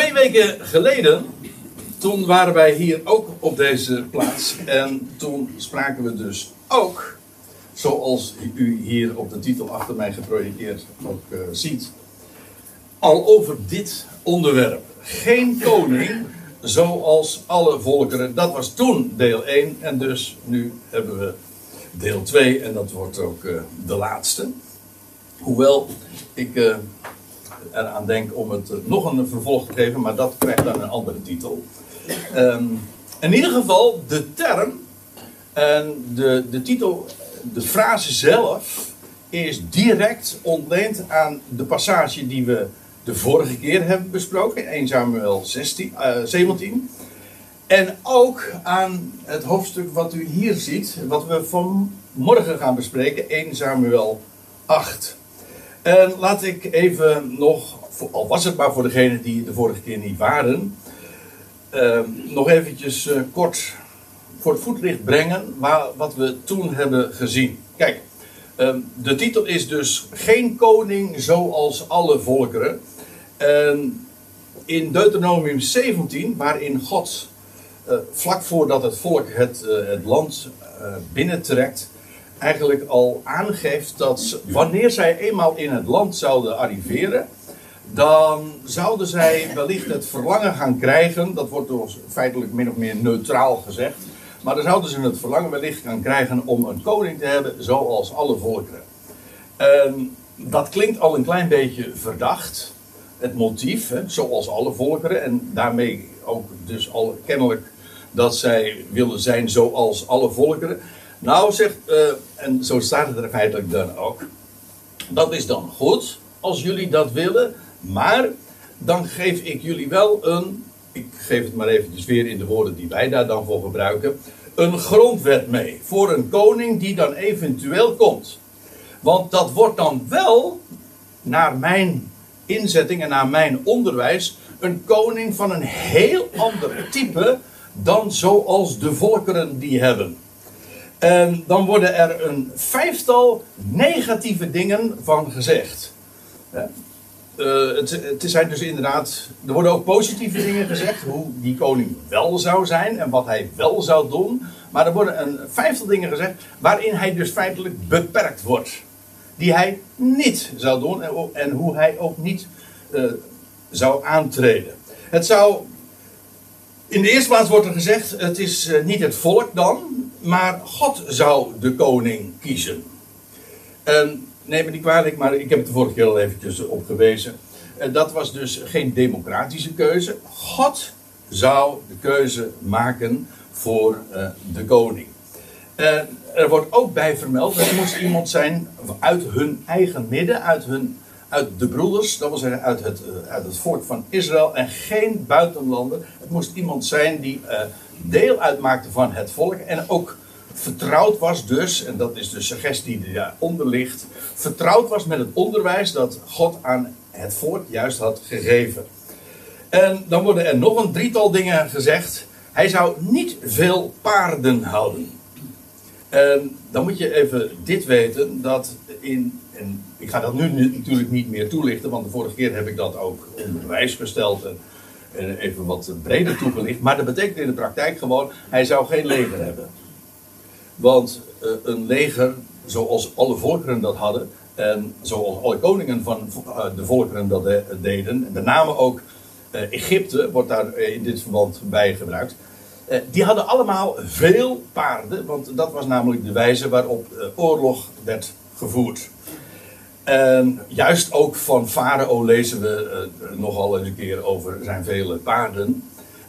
Twee weken geleden, toen waren wij hier ook op deze plaats. En toen spraken we dus ook, zoals u hier op de titel achter mij geprojecteerd ook uh, ziet, al over dit onderwerp. Geen koning zoals alle volkeren. Dat was toen deel 1 en dus nu hebben we deel 2 en dat wordt ook uh, de laatste. Hoewel ik uh, eraan denk om het uh, nog een vervolg te geven, maar dat krijgt dan een andere titel. Um, in ieder geval, de term en de, de titel, de frase zelf, is direct ontleend aan de passage die we de vorige keer hebben besproken, 1 Samuel 16, uh, 17. En ook aan het hoofdstuk wat u hier ziet, wat we vanmorgen gaan bespreken, 1 Samuel 8. En laat ik even nog, al was het maar voor degenen die de vorige keer niet waren, uh, nog eventjes uh, kort voor het voetlicht brengen waar, wat we toen hebben gezien. Kijk, uh, de titel is dus Geen koning zoals alle volkeren. En in Deuteronomium 17, waarin God uh, vlak voordat het volk het, uh, het land binnentrekt, eigenlijk al aangeeft dat wanneer zij eenmaal in het land zouden arriveren, dan zouden zij wellicht het verlangen gaan krijgen, dat wordt door feitelijk min of meer neutraal gezegd, maar dan zouden ze het verlangen wellicht gaan krijgen om een koning te hebben zoals alle volkeren. En dat klinkt al een klein beetje verdacht het motief, hè, zoals alle volkeren, en daarmee ook dus al kennelijk dat zij willen zijn zoals alle volkeren. Nou zegt, uh, en zo staat het er feitelijk dan ook, dat is dan goed als jullie dat willen, maar dan geef ik jullie wel een, ik geef het maar eventjes weer in de woorden die wij daar dan voor gebruiken, een grondwet mee voor een koning die dan eventueel komt. Want dat wordt dan wel, naar mijn inzetting en naar mijn onderwijs een koning van een heel ander type dan zoals de volkeren die hebben. En dan worden er een vijftal negatieve dingen van gezegd. Uh, het, het zijn dus inderdaad. Er worden ook positieve dingen gezegd. Hoe die koning wel zou zijn en wat hij wel zou doen. Maar er worden een vijftal dingen gezegd. waarin hij dus feitelijk beperkt wordt. Die hij niet zou doen en, en hoe hij ook niet uh, zou aantreden. Het zou. In de eerste plaats wordt er gezegd: het is uh, niet het volk dan, maar God zou de koning kiezen. En neem me niet kwalijk, maar ik heb het de vorige keer al eventjes op gewezen. En dat was dus geen democratische keuze. God zou de keuze maken voor uh, de koning. En er wordt ook bij vermeld, dat moest iemand zijn uit hun eigen midden, uit, hun, uit de broeders, dat wil zeggen uit het, uit het volk van Israël en geen buitenlander. Het moest iemand zijn die deel uitmaakte van het volk en ook vertrouwd was dus, en dat is de suggestie die daaronder ligt, vertrouwd was met het onderwijs dat God aan het volk juist had gegeven. En dan worden er nog een drietal dingen gezegd. Hij zou niet veel paarden houden. En dan moet je even dit weten, dat in, en ik ga dat nu natuurlijk niet meer toelichten, want de vorige keer heb ik dat ook onder bewijs gesteld en even wat breder toegelicht. Maar dat betekent in de praktijk gewoon, hij zou geen leger hebben. Want uh, een leger, zoals alle volkeren dat hadden, en zoals alle koningen van uh, de volkeren dat de, deden, en met name ook Egypte wordt daar in dit verband bij gebruikt. die hadden allemaal veel paarden, want dat was namelijk de wijze waarop oorlog werd gevoerd. En juist ook van Farao lezen we nogal eens een keer over zijn vele paarden.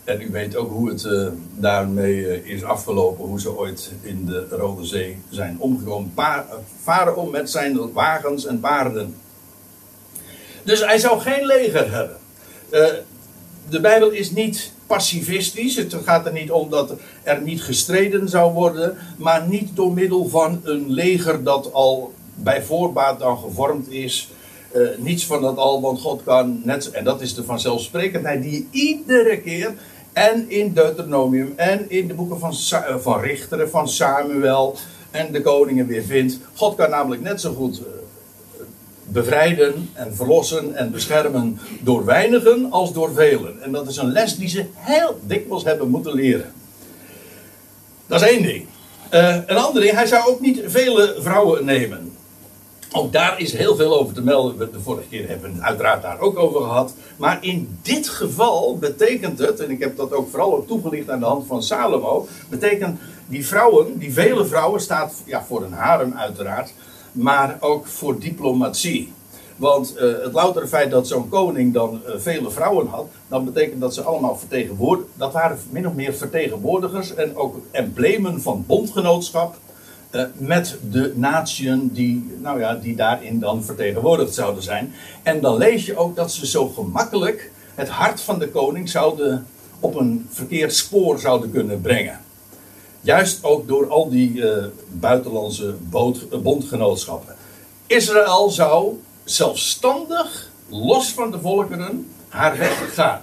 En u weet ook hoe het uh, daarmee uh, is afgelopen, hoe ze ooit in de Rode Zee zijn omgekomen. Om met zijn wagens en paarden. Dus hij zou geen leger hebben. De Bijbel is niet pacifistisch. Het gaat er niet om dat er niet gestreden zou worden, maar niet door middel van een leger dat al bij voorbaat dan gevormd is. Uh, niets van dat al, want God kan net, en dat is de vanzelfsprekendheid die iedere keer, en in Deuteronomium, en in de boeken van, van Richteren, van Samuel, en de koningen weer vindt. God kan namelijk net zo goed uh, bevrijden en verlossen en beschermen door weinigen als door velen. En dat is een les die ze heel dikwijls hebben moeten leren. Dat is één ding. Een ander ding, hij zou ook niet vele vrouwen nemen. Ook daar is heel veel over te melden. De vorige keer hebben we het uiteraard daar ook over gehad. Maar in dit geval betekent het, en ik heb dat ook vooral ook toegelicht aan de hand van Salomo, betekent die vrouwen, die vele vrouwen, staat ja, voor een harem uiteraard, maar ook voor diplomatie. Want uh, het loutere feit dat zo'n koning dan uh, vele vrouwen had, dan betekent dat ze allemaal vertegenwoordigers, dat waren min of meer vertegenwoordigers en ook emblemen van bondgenootschap uh, met de natieën die, nou ja, die daarin dan vertegenwoordigd zouden zijn. En dan lees je ook dat ze zo gemakkelijk het hart van de koning zouden op een verkeerd spoor zouden kunnen brengen. Juist ook door al die buitenlandse boot, bondgenootschappen. Israël zou zelfstandig, los van de volkeren, haar weg gaan.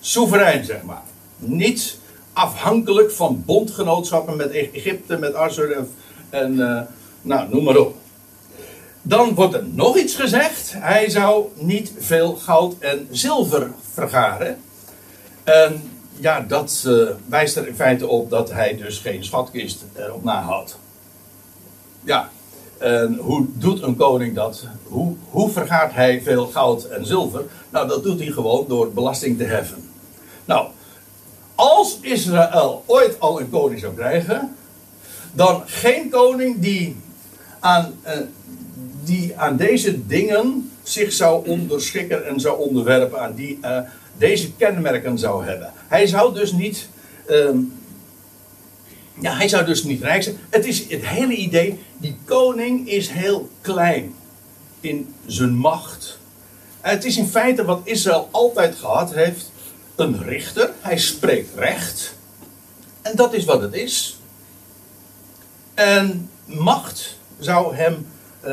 Soeverein, zeg maar. Niet afhankelijk van bondgenootschappen met Egypte, met Assur en uh, nou, noem maar op. Dan wordt er nog iets gezegd. Hij zou niet veel goud en zilver vergaren. En ja, dat uh, wijst er in feite op dat hij dus geen schatkist erop nahoudt. Ja, en hoe doet een koning dat? Hoe, hoe vergaart hij veel goud en zilver? Nou, dat doet hij gewoon door belasting te heffen. Nou, als Israël ooit al een koning zou krijgen, dan geen koning die aan, eh, die aan deze dingen zich zou onderschikken en zou onderwerpen, aan die, uh, deze kenmerken zou hebben. Hij zou dus niet. Ehm, ja, hij zou dus niet rijk zijn. Het is het hele idee, die koning is heel klein in zijn macht. Het is in feite wat Israël altijd gehad heeft. Een richter, hij spreekt recht. En dat is wat het is. En macht zou hem. Uh,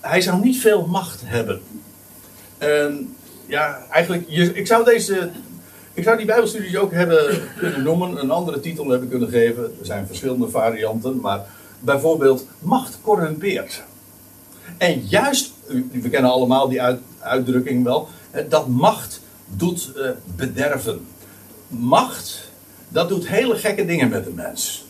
hij zou niet veel macht hebben. En ja, eigenlijk, je, ik zou deze ik zou die Bijbelstudies ook hebben kunnen noemen, een andere titel hebben kunnen geven. Er zijn verschillende varianten, maar bijvoorbeeld macht corrumpeert. En juist, we kennen allemaal die uitdrukking wel, dat macht doet uh, bederven. Macht, dat doet hele gekke dingen met de mens.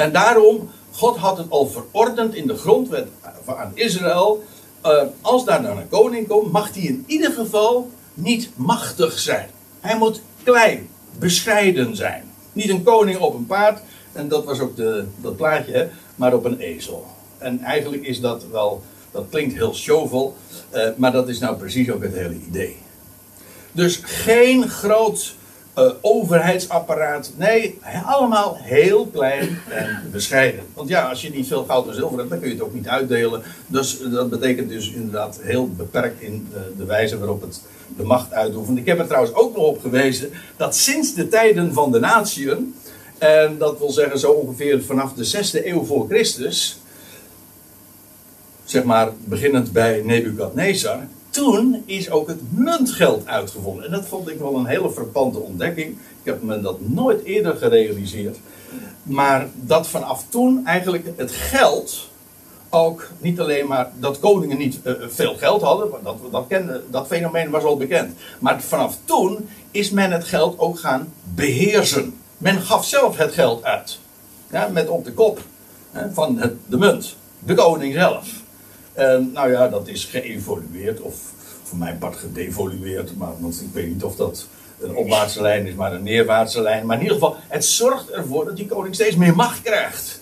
En daarom, God had het al verordend in de grondwet aan Israël. Uh, als daar dan een koning komt, mag hij in ieder geval niet machtig zijn. Hij moet klein, bescheiden zijn. Niet een koning op een paard, en dat was ook de, dat plaatje, maar op een ezel. En eigenlijk is dat wel, dat klinkt heel showvol, uh, maar dat is nou precies ook het hele idee. Dus geen groot uh, overheidsapparaat. Nee, allemaal heel klein en bescheiden. Want ja, als je niet veel goud en zilver hebt, dan kun je het ook niet uitdelen. Dus dat betekent dus inderdaad heel beperkt in de, de wijze waarop het de macht uitoefent. Ik heb er trouwens ook nog op gewezen dat sinds de tijden van de natieën, en dat wil zeggen zo ongeveer vanaf de 6e eeuw voor Christus, zeg maar beginnend bij Nebukadnezar, toen is ook het muntgeld uitgevonden. En dat vond ik wel een hele frappante ontdekking. Ik heb me dat nooit eerder gerealiseerd. Maar dat vanaf toen eigenlijk het geld ook niet alleen maar dat koningen niet uh, veel geld hadden, dat, dat, kende, dat fenomeen was al bekend. Maar vanaf toen is men het geld ook gaan beheersen. Men gaf zelf het geld uit. Ja, met op de kop hè, van het, de munt. De koning zelf. Nou ja, dat is geëvolueerd, of voor mijn part gedevolueerd, maar want ik weet niet of dat een opwaartse lijn is, maar een neerwaartse lijn. Maar in ieder geval, het zorgt ervoor dat die koning steeds meer macht krijgt.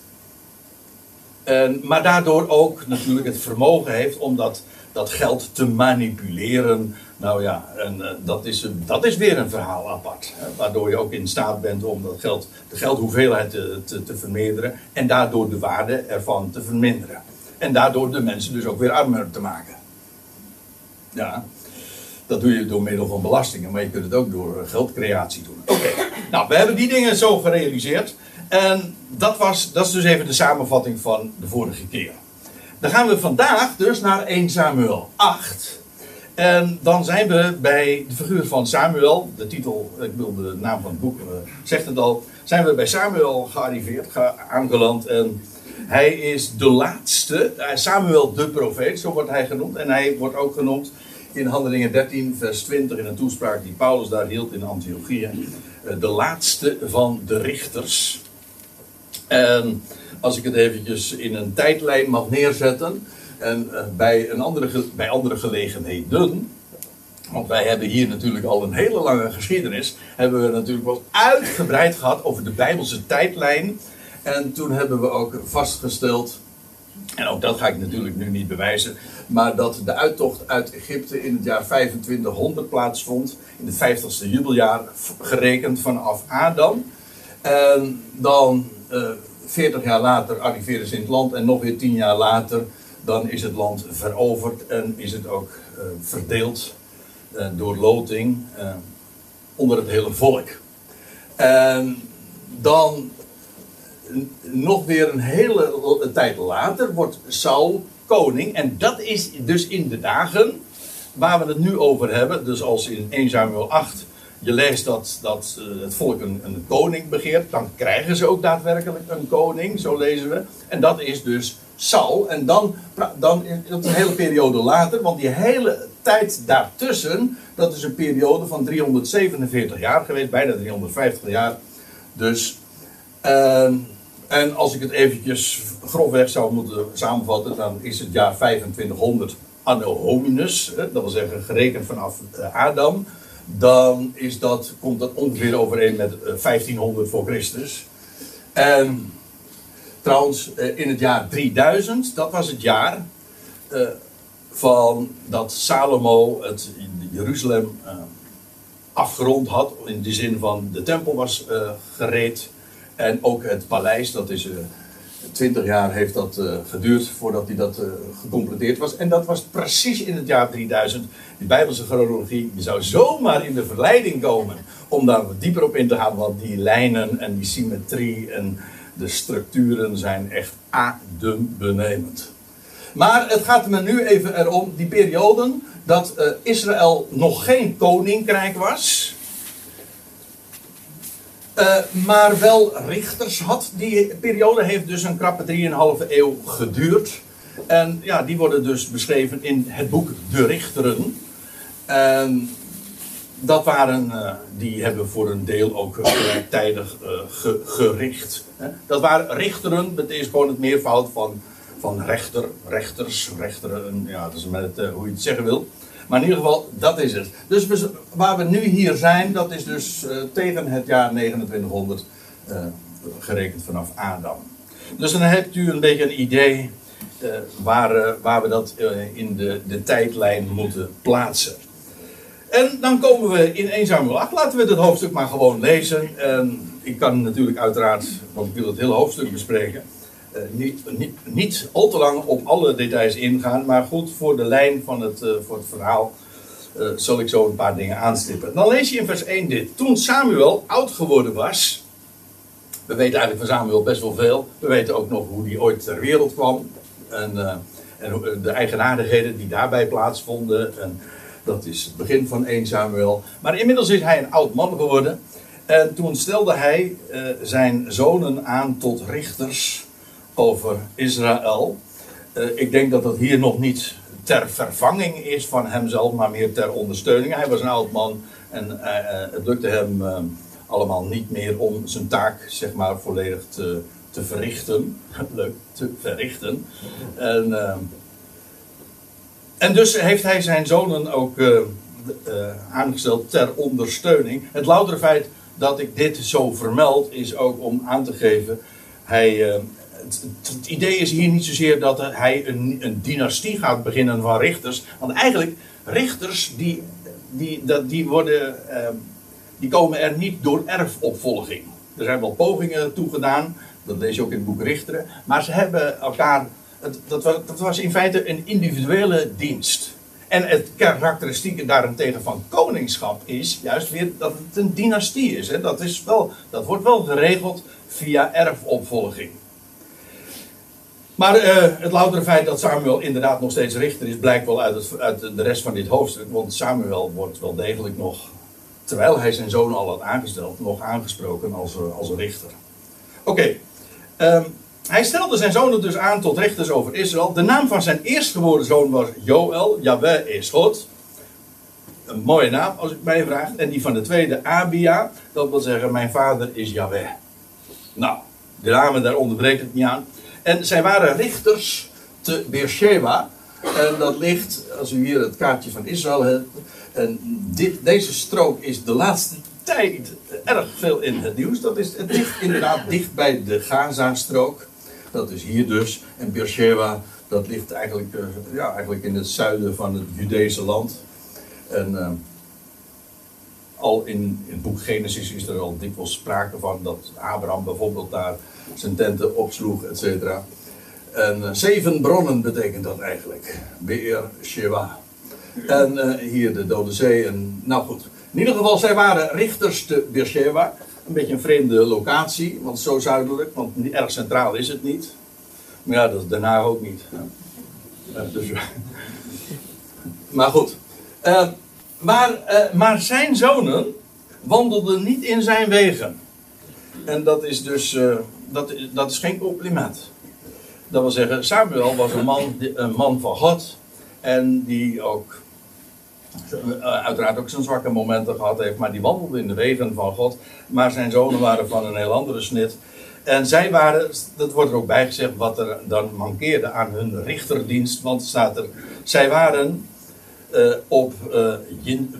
En, maar daardoor ook natuurlijk het vermogen heeft om dat, dat geld te manipuleren. Nou ja, en uh, dat, is, dat is weer een verhaal apart. Hè, waardoor je ook in staat bent om dat geld, de geldhoeveelheid te, te, te vermeerderen. En daardoor de waarde ervan te verminderen. En daardoor de mensen dus ook weer armer te maken. Ja, dat doe je door middel van belastingen, maar je kunt het ook door geldcreatie doen. Oké, nou, we hebben die dingen zo gerealiseerd. En dat, was, dat is dus even de samenvatting van de vorige keer. Dan gaan we vandaag dus naar 1 Samuel 8. En dan zijn we bij de figuur van Samuel. De titel, ik bedoel de naam van het boek uh, zegt het al. Zijn we bij Samuel gearriveerd, aangeland. En Hij is de laatste, eh, Samuel de profeet, zo wordt hij genoemd. En hij wordt ook genoemd in Handelingen 13, vers 20, in een toespraak die Paulus daar hield in Antiochië. Eh, de laatste van de richters. En als ik het eventjes in een tijdlijn mag neerzetten. En eh, bij, een andere, bij andere gelegenheden. Want wij hebben hier natuurlijk al een hele lange geschiedenis. Hebben we natuurlijk wel uitgebreid gehad over de Bijbelse tijdlijn. En toen hebben we ook vastgesteld. En ook dat ga ik natuurlijk nu niet bewijzen. Maar dat de uittocht uit Egypte in het jaar 2500 plaatsvond. In het 50ste jubeljaar gerekend vanaf Adam. En dan uh, eh, 40 jaar later arriveren ze in het land. En nog weer 10 jaar later dan is het land veroverd en is het ook uh, verdeeld uh, door loting onder het hele volk. En dan nog weer een hele tijd later wordt Saul koning. En dat is dus in de dagen waar we het nu over hebben. Dus als in 1 Samuel 8 je leest dat, dat het volk een, een koning begeert, dan krijgen ze ook daadwerkelijk een koning, zo lezen we. En dat is dus Saul. En dan, dan op een hele periode later, want die hele tijd daartussen, dat is een periode van 347 jaar geweest, bijna 350 jaar. Dus, uh, en als ik het eventjes grofweg zou moeten samenvatten, dan is het jaar 2500 anno hominus, dat wil zeggen gerekend vanaf eh, Adam. Dan is dat, komt dat ongeveer overeen met 1500 eh, voor Christus. En Trouwens, eh, in het jaar 3000, dat was het jaar van dat Salomo het Jeruzalem afgerond had. In de zin van de tempel was gereed. En ook het paleis, dat is 20 jaar heeft dat geduurd voordat hij dat gecompleteerd was. En dat was precies in het jaar 3000. Die Bijbelse chronologie, je zou zomaar in de verleiding komen om daar wat dieper op in te gaan. Want die lijnen en die symmetrie en de structuren zijn echt adembenemend. Maar het gaat me nu even erom, die perioden dat uh, Israël nog geen koninkrijk was. Uh, maar wel richters had. Die periode heeft dus een krappe 3,5 eeuw geduurd. En ja, die worden dus beschreven in het boek De Richteren. En dat waren, uh, die hebben voor een deel ook gelijktijdig uh, ge, gericht. Dat waren richteren, dat is gewoon het meervoud van, van rechter, rechters, rechteren, ja, dat is met hoe je het zeggen wil. Maar in ieder geval, dat is het. Dus waar we nu hier zijn, dat is dus tegen het jaar 2900 gerekend vanaf Adam. Dus dan hebt u een beetje een idee waar, waar we dat in de, de tijdlijn moeten plaatsen. En dan komen we in 1 Samuel 8. Laten we het hoofdstuk maar gewoon lezen. En ik kan natuurlijk uiteraard, want ik wil het hele hoofdstuk bespreken, uh, niet, niet, niet al te lang op alle details ingaan. Maar goed, voor de lijn van het, uh, voor het verhaal uh, zal ik zo een paar dingen aanstippen. Dan lees je in vers 1 dit. Toen Samuel oud geworden was. We weten eigenlijk van Samuel best wel veel. We weten ook nog hoe hij ooit ter wereld kwam. En, en de eigenaardigheden die daarbij plaatsvonden. En dat is het begin van 1 Samuel. Maar inmiddels is hij een oud man geworden. En toen stelde hij zijn zonen aan tot richters over Israël. Uh, ik denk dat dat hier nog niet ter vervanging is van hemzelf, maar meer ter ondersteuning. Hij was een oud man en uh, het lukte hem allemaal niet meer om zijn taak, zeg maar, volledig te, te verrichten. Leuk, te verrichten. En en dus heeft hij zijn zonen ook aangesteld ter ondersteuning. Het loutere feit dat ik dit zo vermeld is ook om aan te geven. Hij, het, idee is hier niet zozeer dat hij een, een, dynastie gaat beginnen van richters. Want eigenlijk, richters die, die, dat, die, worden, die komen er niet door erfopvolging. Er zijn wel pogingen toegedaan, dat lees je ook in het boek Richteren. Maar ze hebben elkaar het, dat, was, dat was in feite een individuele dienst. En het karakteristieke daarentegen van koningschap is juist weer dat het een dynastie is. Hè? Dat, is wel, dat wordt wel geregeld via erfopvolging. Maar uh, het loutere feit dat Samuel inderdaad nog steeds richter is, blijkt wel uit, uit, de rest van dit hoofdstuk. Want Samuel wordt wel degelijk nog, terwijl hij zijn zoon al had aangesteld, nog aangesproken als, als richter. Oké, um, hij stelde zijn zonen dus aan tot rechters over Israël. De naam van zijn eerstgeboren zoon was Joël. Yahweh is God. Een mooie naam, als ik mij vraag. En die van de tweede, Abia. Dat wil zeggen, mijn vader is Yahweh. Nou, de namen daar onderbreekt het niet aan. En zij waren richters te Beersheba. En dat ligt, als u hier het kaartje van Israël hebt. En dit, deze strook is de laatste tijd erg veel in het nieuws. Dat is, het ligt inderdaad dicht bij de Gaza-strook. Dat is hier dus. En Beersheba, dat ligt eigenlijk, uh, ja, eigenlijk in het zuiden van het Judese land. En uh, al in, in het boek Genesis is er al dikwijls sprake van dat Abraham bijvoorbeeld daar zijn tenten opsloeg, et cetera. En uh, zeven bronnen betekent dat eigenlijk. Beer, Sheba. En hier de Dode Zee. En, nou goed. In ieder geval, zij waren richters te Beersheba. Een beetje een vreemde locatie, want zo zuidelijk, want erg centraal is het niet. Maar ja, dat is Haag ook niet. Dus, maar goed. Uh, maar, maar zijn zonen wandelden niet in zijn wegen. En dat is dus dat, dat is geen compliment. Dat wil zeggen, Samuel was een man, een man van God. En die ook uiteraard ook zijn zwakke momenten gehad heeft, maar die wandelde in de wegen van God. Maar zijn zonen waren van een heel andere snit. En zij waren, dat wordt er ook bijgezegd, wat er dan mankeerde aan hun richterdienst. Want staat er, zij waren uh, op uh,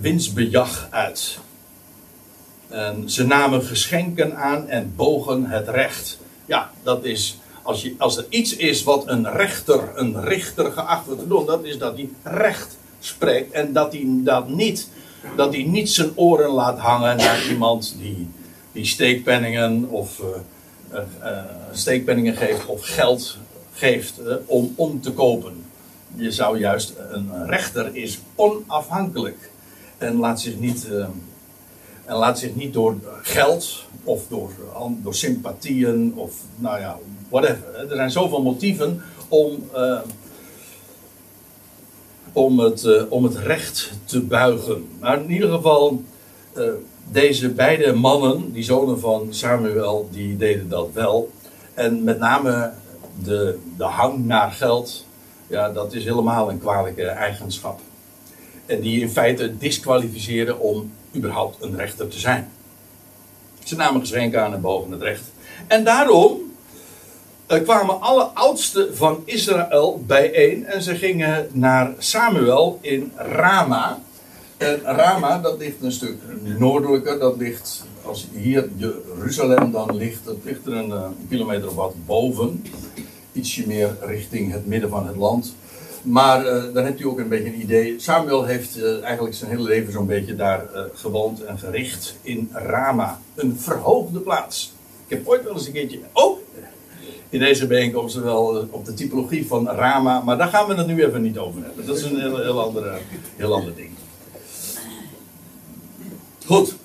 winstbejag uit. En ze namen geschenken aan en bogen het recht. Ja, dat is, als, je, als er iets is wat een rechter, een richter geacht wordt te doen, dat is dat hij recht spreekt en dat hij dat niet, dat hij niet zijn oren laat hangen naar iemand die, die steekpenningen of uh, uh, steekpenningen geeft of geld geeft om om te kopen. Je zou juist, een rechter is onafhankelijk en laat zich niet, en laat zich niet door geld of door, door sympathieën of nou ja, whatever. Er zijn zoveel motieven om om het, uh, om het recht te buigen. Maar in ieder geval, deze beide mannen, die zonen van Samuel, die deden dat wel. En met name de, de hang naar geld, ja, dat is helemaal een kwalijke eigenschap. En die in feite disqualificeerde om überhaupt een rechter te zijn. Ze namen geschenken aan en boven het recht. En daarom er kwamen alle oudsten van Israël bijeen en ze gingen naar Samuel in Rama. En Rama, dat ligt een stuk noordelijker, dat ligt, als hier Jeruzalem dan ligt, dat ligt er een, eh, een kilometer of wat boven. Ietsje meer richting het midden van het land. Maar uh, dan hebt u ook een beetje een idee. Samuel heeft uh, eigenlijk zijn hele leven zo'n beetje daar uh, gewoond en gericht in Rama. Een verhoogde plaats. Ik heb ooit wel eens een keertje. Oh, in deze bijeenkomsten wel eh, op de typologie van Rama, maar daar gaan we het nu even niet over hebben. Dat is een heel, heel, andere, heel ander ding. Goed.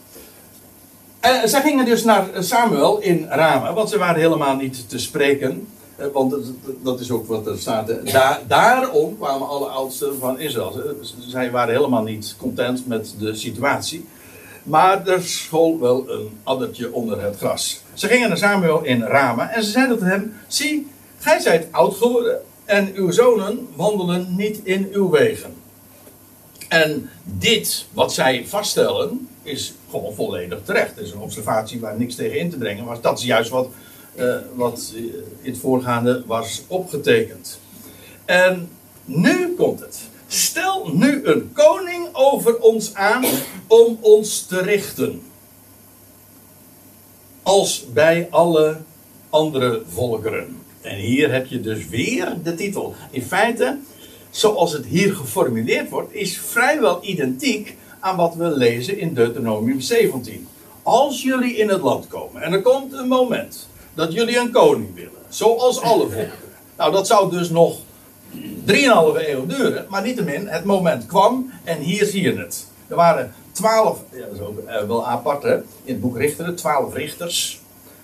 Eh, zij gingen dus naar Samuel in Rama, want ze waren helemaal niet te spreken. Eh, want dat is ook wat er staat. Daar, daarom kwamen alle oudsten van Israël. Zij waren helemaal niet content met de situatie. Maar er school wel een addertje onder het gras. Ze gingen naar Samuel in Rama en ze zeiden tot hem: Zie, gij zijt oud geworden en uw zonen wandelen niet in uw wegen. En dit, wat zij vaststellen, is gewoon volledig terecht. Het is een observatie waar niks tegen in te brengen was. Dat is juist wat, uh, wat in het voorgaande was opgetekend. En nu komt het. Stel nu een koning over ons aan om ons te richten. Als bij alle andere volkeren. En hier heb je dus weer de titel. In feite, zoals het hier geformuleerd wordt, is vrijwel identiek aan wat we lezen in Deuteronomium 17. Als jullie in het land komen en er komt een moment dat jullie een koning willen, zoals alle volkeren. Nou, dat zou dus nog 3,5 eeuw duren, maar niettemin, het moment kwam en hier zie je het. Er waren twaalf, ja, dat uh, wel apart hè, in het boek Richteren, twaalf richters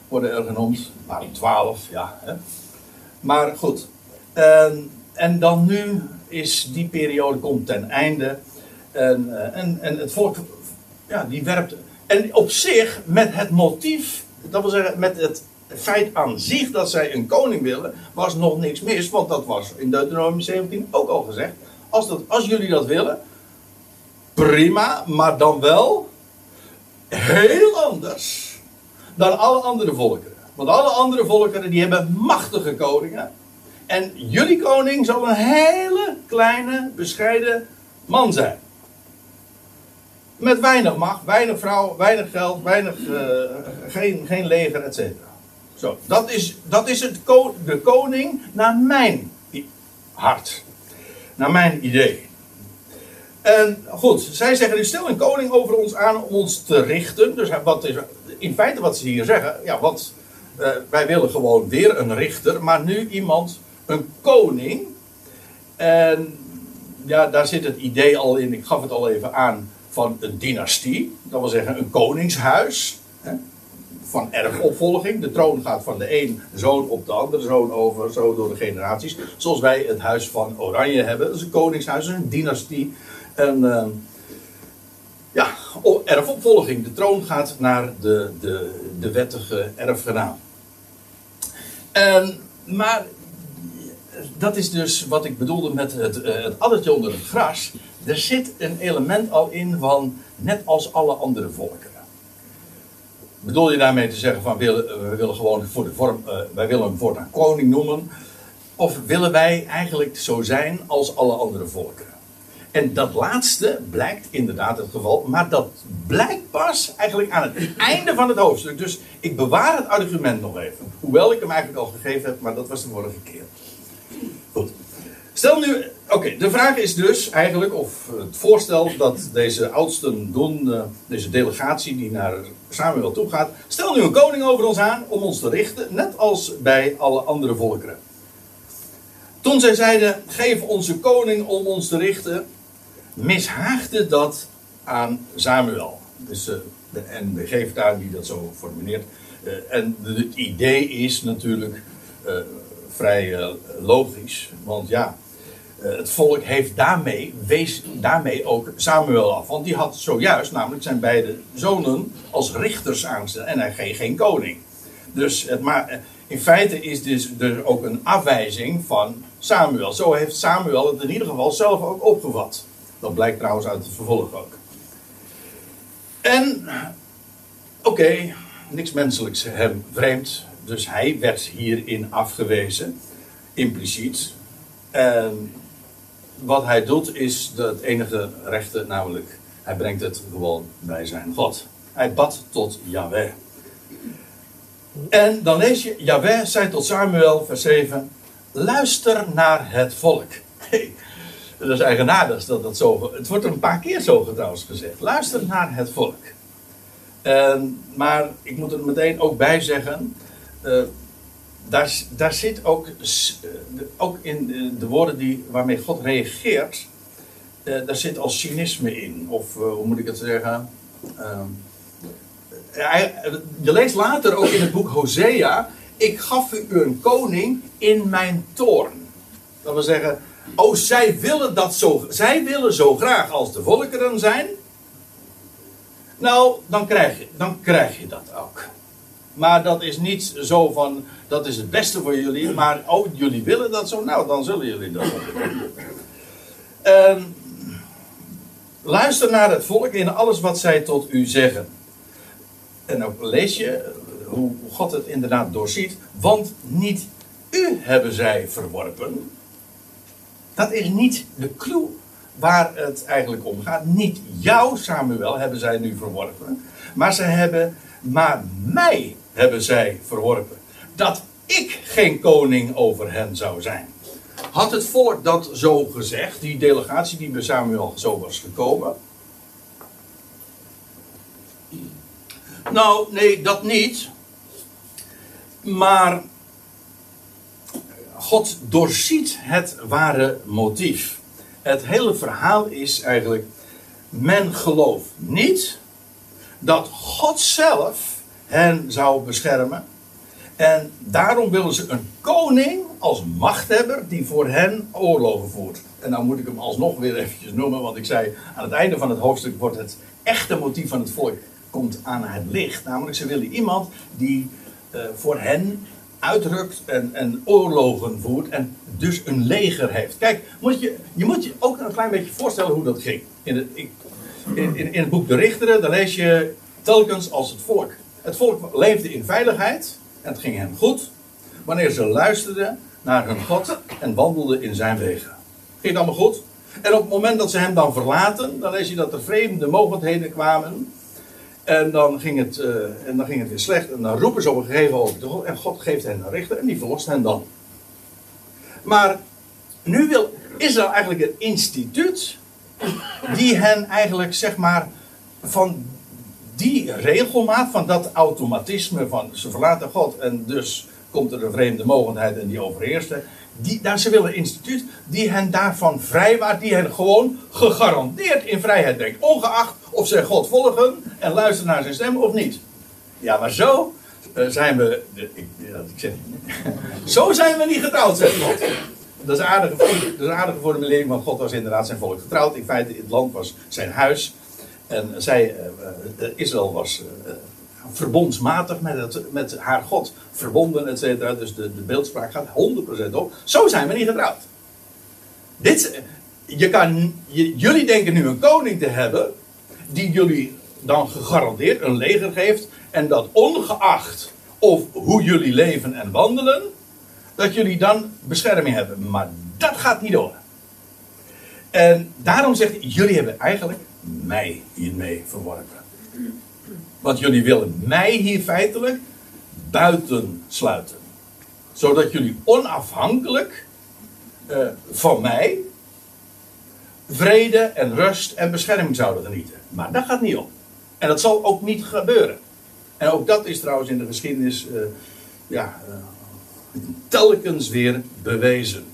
worden er genoemd. Maar twaalf, ja. Hè. Maar goed, en, en dan nu is die periode komt ten einde. En, uh, en, en het volk, ja, die werpt. En op zich met het motief, dat wil zeggen met het het feit aan zich dat zij een koning willen, was nog niks mis. Want dat was in Deuteronomium 17 ook al gezegd. Als, dat, als jullie dat willen, prima, maar dan wel heel anders dan alle andere volkeren. Want alle andere volkeren die hebben machtige koningen. En jullie koning zal een hele kleine, bescheiden man zijn. Met weinig macht, weinig vrouw, weinig geld, weinig, uh, geen, geen leger, et cetera. Zo, dat is, dat is het de koning naar mijn hart. Naar mijn idee. En goed, zij zeggen nu stel een koning over ons aan om ons te richten. Dus wat is in feite wat ze hier zeggen? Ja, want uh, wij willen gewoon weer een richter, maar nu iemand, een koning. En ja, daar zit het idee al in, ik gaf het al even aan, van een dynastie. Dat wil zeggen een koningshuis. Hè, van erfopvolging. De troon gaat van de een zoon op de andere zoon over, zo door de generaties. Zoals wij het huis van Oranje hebben. Dat is een koningshuis, een dynastie. En uh, ja, erfopvolging. De troon gaat naar de, de, de wettige erfgenaam. En, maar dat is dus wat ik bedoelde met het, uh, het addertje onder het gras. Er zit een element al in van net als alle andere volken. Bedoel je daarmee te zeggen van we willen, we willen gewoon voor de vorm, uh, wij willen hem voortaan koning noemen? Of willen wij eigenlijk zo zijn als alle andere volken? En dat laatste blijkt inderdaad het geval, maar dat blijkt pas eigenlijk aan het einde van het hoofdstuk. Dus ik bewaar het argument nog even. Hoewel ik hem eigenlijk al gegeven heb, maar dat was de vorige keer. Goed. Stel nu, oké, de vraag is dus eigenlijk, of het voorstel dat deze oudsten doen, uh, deze delegatie die naar Samuel toe gaat. Stel nu een koning over ons aan om ons te richten, net als bij alle andere volkeren. Toen zij zeiden: Geef onze koning om ons te richten, mishaagde dat aan Samuel. Dus uh, de NBG daar die dat zo formuleert. Uh, en het idee is natuurlijk vrij logisch, want ja. Het volk heeft daarmee, wees daarmee ook Samuel af. Want die had zojuist namelijk zijn beide zonen als richters aangesteld. En hij geen, geen koning. Dus het, maar in feite is dus er ook een afwijzing van Samuel. Zo heeft Samuel het in ieder geval zelf ook opgevat. Dat blijkt trouwens uit het vervolg ook. En, oké, niks menselijks hem vreemd. Dus hij werd hierin afgewezen, impliciet. En wat hij doet is het enige rechte, namelijk hij brengt het gewoon bij zijn God. Hij bad tot Yahweh. En dan lees je, Yahweh zei tot Samuel, vers 7, luister naar het volk. Dat is eigenaardig dat dat zo, het wordt een paar keer zo trouwens gezegd. Luister naar het volk. maar ik moet er meteen ook bij zeggen, uh, daar, daar zit ook, eh, ook in de woorden die, waarmee God reageert, uh, daar zit al cynisme in. Of uh, hoe moet ik het zeggen? Uh, je leest later ook in het boek Hosea: Ik gaf u een koning in mijn toorn. Dat wil zeggen, oh, zij willen dat zo, zij willen zo graag als de volkeren zijn. Nou, dan krijg je, dan krijg je dat ook. Maar dat is niet zo van, dat is het beste voor jullie. Maar, oh, jullie willen dat zo? Nou, dan zullen jullie dat uh, luister naar het volk in alles wat zij tot u zeggen. En ook lees je hoe God het inderdaad doorziet. Want niet u hebben zij verworpen. Dat is niet de clue waar het eigenlijk om gaat. Niet jou, Samuel, hebben zij nu verworpen. Maar ze hebben maar mij hebben zij verworpen. Dat ik geen koning over hen zou zijn. Had het volk dat zo gezegd, die delegatie die bij Samuel zo was gekomen? Nou, nee, dat niet. Maar God doorziet het ware motief. Het hele verhaal is eigenlijk: men gelooft niet dat God zelf hen zou beschermen. En daarom willen ze een koning als machthebber die voor hen oorlogen voert. En nou moet ik hem alsnog weer eventjes noemen, want ik zei aan het einde van het hoofdstuk wordt het echte motief van het volk komt aan het licht. Namelijk ze willen iemand die eh, voor hen uitrukt en, en oorlogen voert en dus een leger heeft. Kijk, moet je, je moet je ook een klein beetje voorstellen hoe dat ging. In het, in, in het boek De Richteren, daar lees je telkens als het volk. Het volk leefde in veiligheid en het ging hen goed wanneer ze luisterden naar hun God en wandelden in zijn wegen. Ging het allemaal goed? En op het moment dat ze hem dan verlaten, dan lees je dat er vreemde mogendheden kwamen. En dan ging het, uh, en dan ging het weer slecht. En dan roepen ze op een gegeven moment. En God geeft hen een richter en die verlost hen dan. Maar nu wil Israël eigenlijk een instituut die hen eigenlijk zeg maar van die regelmaat, van dat automatisme van ze verlaten God en dus komt er een vreemde mogendheid en die overheerst. Die, daar, ze willen een instituut die hen daarvan vrijwaart, die hen gewoon gegarandeerd in vrijheid brengt. Ongeacht of ze God volgen en luisteren naar zijn stem of niet. Ja, maar zo uh, zijn we. Ja, ik zeg, zo zijn we niet getrouwd, zegt God. Dat is, aardige, dat is een aardige formulering, want God was inderdaad zijn volk getrouwd. In feite, het land was zijn huis. En zij, uh, Israël was verbondsmatig met, met haar God verbonden, et. Dus de, de beeldspraak gaat 100% op. Zo zijn we niet getrouwd. Dit, je kan, jullie denken nu een koning te hebben, die jullie dan gegarandeerd een leger geeft, en dat ongeacht of hoe jullie leven en wandelen, dat jullie dan bescherming hebben. Maar dat gaat niet door. En daarom zegt jullie hebben eigenlijk mij hiermee verworpen. Want jullie willen mij hier feitelijk buiten sluiten. Zodat jullie onafhankelijk uh, van mij vrede en rust en bescherming zouden genieten. Maar dat gaat niet op. En dat zal ook niet gebeuren. En ook dat is trouwens in de geschiedenis uh, ja, uh, telkens weer bewezen.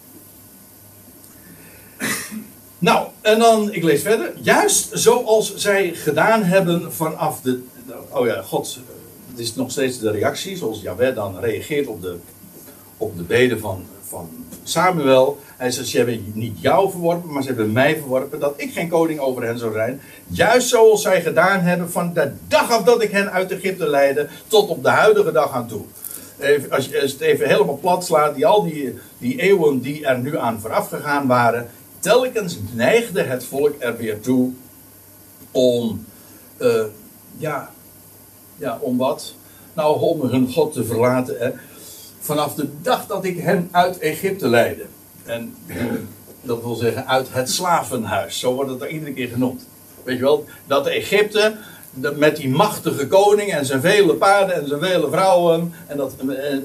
Nou, en dan, ik lees verder. Juist zoals zij gedaan hebben vanaf de oh ja, God, het is nog steeds de reactie, zoals Jaweh dan reageert op de, op de beden van, van Samuel. Hij zegt, ze hebben niet jou verworpen, maar ze hebben mij verworpen, dat ik geen koning over hen zou zijn. Juist zoals zij gedaan hebben van de dag af dat ik hen uit Egypte leidde, tot op de huidige dag aan toe. Even, als je het even helemaal plat slaat, die, al die, die eeuwen die er nu aan vooraf gegaan waren, telkens neigde het volk er weer toe om uh, ja, ja, om wat? Nou, om hun God te verlaten. Hè? Vanaf de dag dat ik hen uit Egypte leidde. En dat wil zeggen uit het slavenhuis. Zo wordt het er iedere keer genoemd. Weet je wel, dat Egypte met die machtige koning en zijn vele paarden en zijn vele vrouwen. En dat,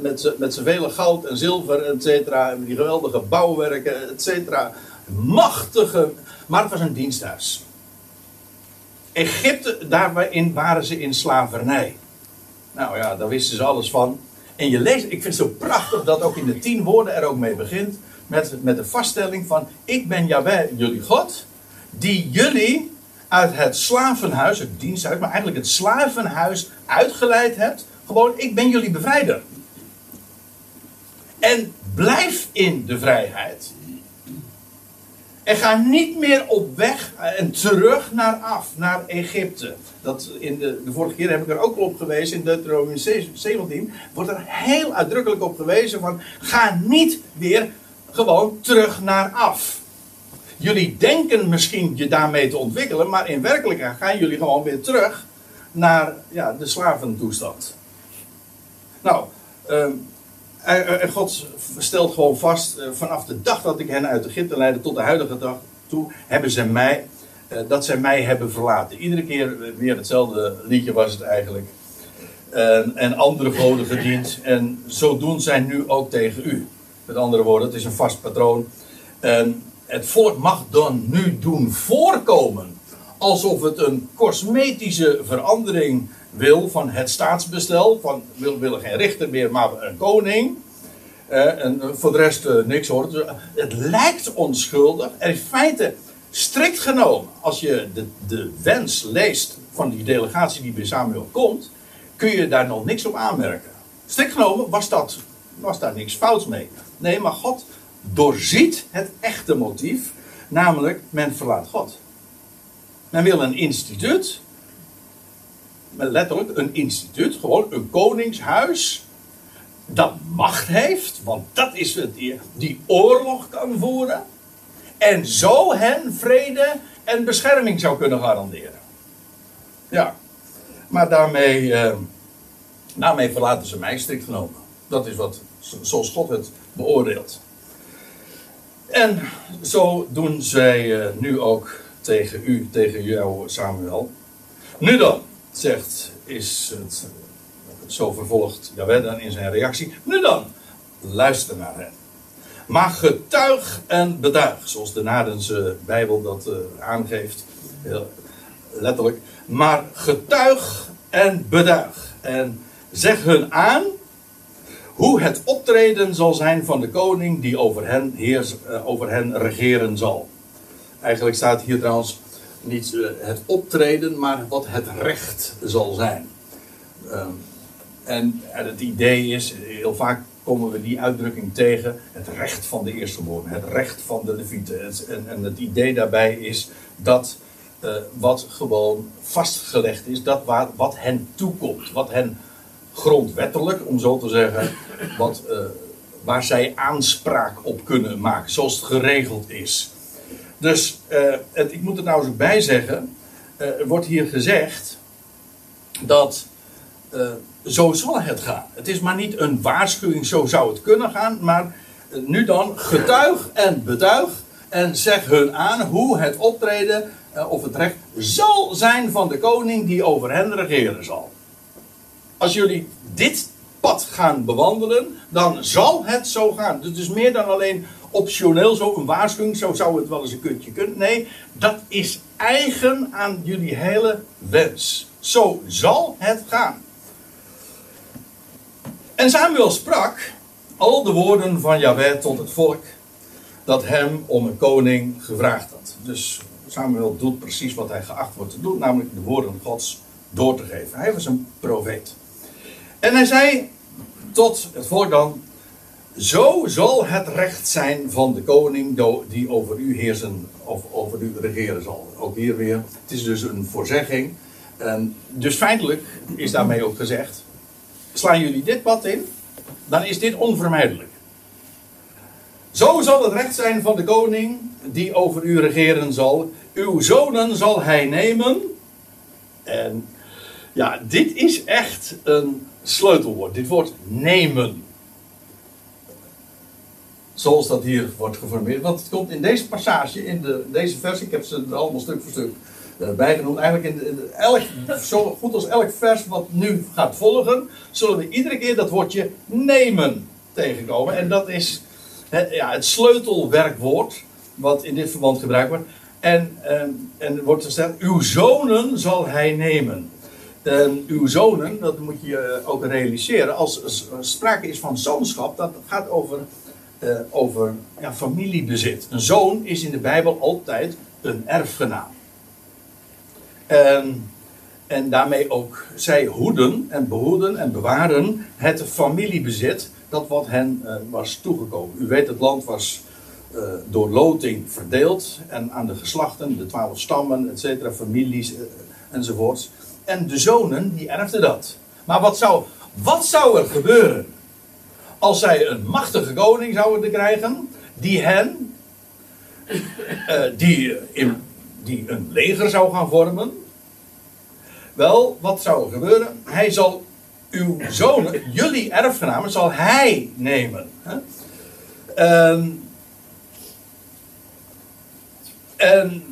met, met zijn vele goud en zilver, et cetera. En die geweldige bouwwerken, et cetera. Machtige. Maar het was een diensthuis. Egypte, daarin waren ze in slavernij. Nou ja, daar wisten ze alles van. En je leest, ik vind het zo prachtig dat ook in de tien woorden er ook mee begint. Met, met de vaststelling van, ik ben Jaweh, jullie God. Die jullie uit het slavenhuis, het diensthuis, maar eigenlijk het slavenhuis uitgeleid hebt. Gewoon, ik ben jullie bevrijder. En blijf in de vrijheid. En ga niet meer op weg en terug naar af, naar Egypte. Dat in de, de vorige keer heb ik er ook al op gewezen, in Deuteronomium 17 wordt er heel uitdrukkelijk op gewezen van, ga niet weer gewoon terug naar af. Jullie denken misschien je daarmee te ontwikkelen, maar in werkelijkheid gaan jullie gewoon weer terug naar ja, de slaventoestand. Nou, um, en God stelt gewoon vast, eh, vanaf de dag dat ik hen uit Egypte leidde tot de huidige dag toe, hebben ze mij, eh, dat zij mij hebben verlaten. Iedere keer weer hetzelfde liedje was het eigenlijk. En, en andere goden gediend. En zo doen zij nu ook tegen u. Met andere woorden, het is een vast patroon. En het volk mag dan nu doen voorkomen alsof het een cosmetische verandering wil van het staatsbestel. Van wil, willen geen richter meer, maar een koning. Eh, en voor de rest uh, niks hoor. Dus, eh, het lijkt onschuldig. Er in feite, strikt genomen, als je de, de wens leest van die delegatie die bij Samuel komt, kun je daar nog niks op aanmerken. Strikt genomen was, dat, was daar niks fouts mee. Nee, maar God doorziet het echte motief, namelijk men verlaat God. Men wil een instituut letterlijk een instituut, gewoon een koningshuis, dat macht heeft, want dat is het, die, oorlog kan voeren. En zo hen vrede en bescherming zou kunnen garanderen. Ja, maar daarmee, eh, daarmee verlaten ze mij strikt genomen. Dat is wat, zoals God het beoordeelt. En zo doen zij eh, nu ook tegen u, tegen jou Samuel. Nu dan, zegt, is het, zo vervolgt Jawel dan in zijn reactie. Nu dan, luister naar hen. Maar getuig en betuig, zoals de Nadense Bijbel dat uh, aangeeft, heel letterlijk. Maar getuig en betuig. En zeg hun aan hoe het optreden zal zijn van de koning die over hen, heers, uh, over hen regeren zal. Eigenlijk staat hier trouwens niet uh, het optreden, maar wat het recht zal zijn. Um, en, het idee is, heel vaak komen we die uitdrukking tegen, het recht van de eerstgeborene, het recht van de levieten. En, en het idee daarbij is dat uh, wat gewoon vastgelegd is, dat wat hen toekomt, wat hen grondwettelijk, om zo te zeggen, wat, uh, waar zij aanspraak op kunnen maken, zoals het geregeld is. Dus uh, het, ik moet er nou eens bij zeggen, er wordt hier gezegd dat zo zal het gaan. Het is maar niet een waarschuwing, zo zou het kunnen gaan, maar nu dan getuig en betuig en zeg hun aan hoe het optreden of het recht zal zijn van de koning die over hen regeren zal. Als jullie dit pad gaan bewandelen, dan zal het zo gaan. Dus het is meer dan alleen optioneel zo een waarschuwing, zo zou het wel eens een kutje kunnen. Nee, dat is eigen aan jullie hele wens. Zo zal het gaan. En Samuel sprak al de woorden van Yahweh tot het volk dat hem om een koning gevraagd had. Dus Samuel doet precies wat hij geacht wordt te doen, namelijk de woorden Gods door te geven. Hij was een profeet. En hij zei tot het volk dan: Zo zal het recht zijn van de koning die over u heersen of over u regeren zal. Ook hier weer. Het is dus een voorzegging. Dus feitelijk is daarmee ook gezegd: slaan jullie dit pad in, dan is dit onvermijdelijk. Zo zal het recht zijn van de koning die over u regeren zal. Uw zonen zal hij nemen. En ja, dit is echt een sleutelwoord. Dit woord nemen. Zoals dat hier wordt geformeerd. Want het komt in deze passage, in de, deze versie, ik heb ze er allemaal stuk voor stuk uh, bijgenoemd. Eigenlijk in, in elk, zo goed als elk vers wat nu gaat volgen, zullen we iedere keer dat woordje nemen tegenkomen. En dat is het, ja, het sleutelwerkwoord wat in dit verband gebruikt wordt. En, en, en er wordt gesteld, uw zonen zal hij nemen. En uw zonen, dat moet je ook realiseren, als sprake is van zoonschap, dat gaat over, uh, over ja, familiebezit. Een zoon is in de Bijbel altijd een erfgenaam. En, en daarmee ook zij hoeden en behoeden en bewaren het familiebezit dat wat hen uh, was toegekomen. U weet, het land was uh, door loting verdeeld en aan de geslachten, de twaalf stammen, et cetera, families enzovoorts. En de zonen, die erfden dat. Maar wat zou, wat zou er gebeuren als zij een machtige koning zouden krijgen, die hen, uh, die, in, die een leger zou gaan vormen? Wel, wat zou er gebeuren? Hij zal uw zonen, jullie erfgenamen, zal hij nemen. Hè? Um, en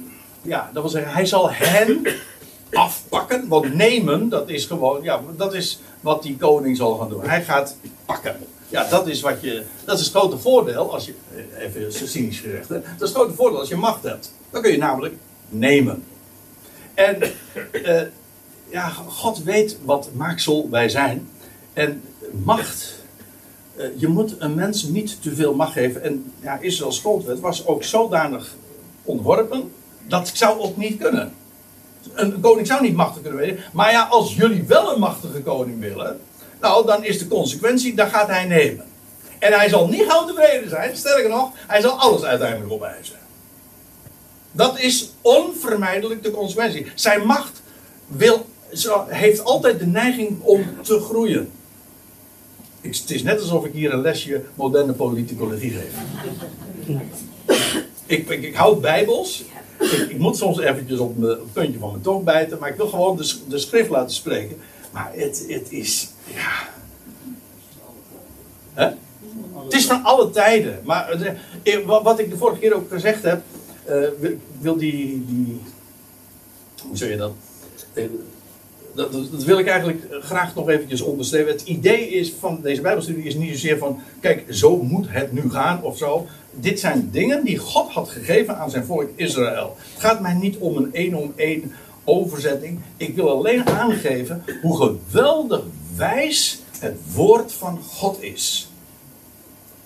ja, dat wil zeggen, hij zal hen afpakken. Want nemen, dat is gewoon, ja, dat is wat die koning zal gaan doen. Hij gaat pakken. Ja, dat is wat je, dat is het grote voordeel als je, even cynisch gezegd, hè, dat is het grote voordeel als je macht hebt. Dan kun je namelijk nemen. En uh, ja, God weet wat maaksel wij zijn. En macht, uh, je moet een mens niet te veel macht geven. En ja, Israëls grondwet was ook zodanig ontworpen, dat zou ook niet kunnen. Een koning zou niet machtig kunnen wezen. Maar ja, als jullie wel een machtige koning willen. Nou, dan is de consequentie, dan gaat hij nemen. En hij zal niet gauw tevreden zijn. Sterker nog, hij zal alles uiteindelijk opeisen. Dat is onvermijdelijk de consequentie. Zijn macht wil, heeft altijd de neiging om te groeien. Het is net alsof ik hier een lesje moderne politicologie geef. ik, ik, ik houd bijbels. Ik, ik, moet soms eventjes op het puntje van mijn tong bijten. Maar ik wil gewoon de, de schrift laten spreken. Maar het, het is... Ja. Hè? Het is van alle tijden. Maar eh, wat ik de vorige keer ook gezegd heb. Uh, wil die, die. Hoe zeg je dat? Dat, dat, wil ik eigenlijk graag nog eventjes onderstrepen. Het idee is van deze Bijbelstudie is niet zozeer van, kijk, zo moet het nu gaan of zo. Dit zijn dingen die God had gegeven aan zijn volk Israël. Het gaat mij niet om een één om één overzetting. Ik wil alleen aangeven hoe geweldig wijs het woord van God is.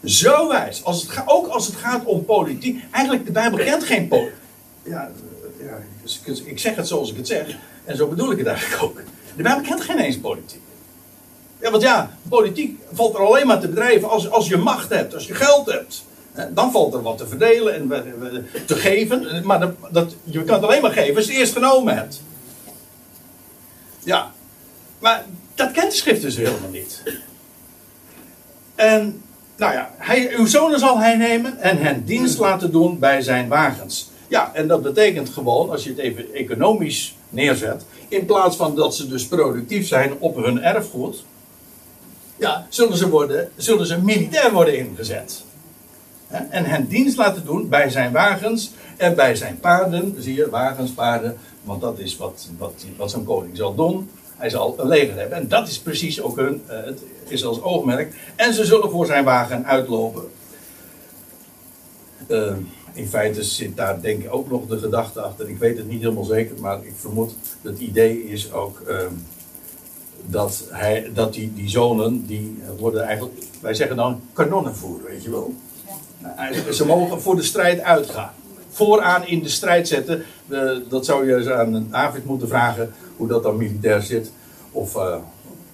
Zo wijs. Als het ook als het gaat om politiek. Eigenlijk, de Bijbel kent geen politiek. Ja, ja, ik zeg het zoals ik het zeg. En zo bedoel ik het eigenlijk ook. De Bijbel kent geen eens politiek. Ja, want ja, politiek valt er alleen maar te bedrijven als, als je macht hebt, als je geld hebt. Dan valt er wat te verdelen en te geven. Maar dat, dat, je kan het alleen maar geven als je het eerst genomen hebt. Ja, maar dat kent de schrift dus helemaal niet. En, nou ja, hij, uw zonen zal hij nemen en hen dienst laten doen bij zijn wagens. Ja, en dat betekent gewoon, als je het even economisch neerzet, in plaats van dat ze dus productief zijn op hun erfgoed, ja, zullen ze, worden, zullen ze militair worden ingezet. En hen dienst laten doen bij zijn wagens en bij zijn paarden. Zie je, wagens, paarden, want dat is wat, wat, wat zo'n koning zal doen. Hij zal een leger hebben. En dat is precies ook hun, uh, het is als oogmerk. En ze zullen voor zijn wagen uitlopen. Uh, in feite zit daar denk ik ook nog de gedachte achter. Ik weet het niet helemaal zeker, maar ik vermoed dat het idee is ook uh, dat, hij, dat die, die zonen, die worden eigenlijk, wij zeggen dan kanonnenvoer, weet je wel. Ja. Ze mogen voor de strijd uitgaan. Vooraan in de strijd zetten. dat zou je aan David moeten vragen hoe dat dan militair zit. Of uh,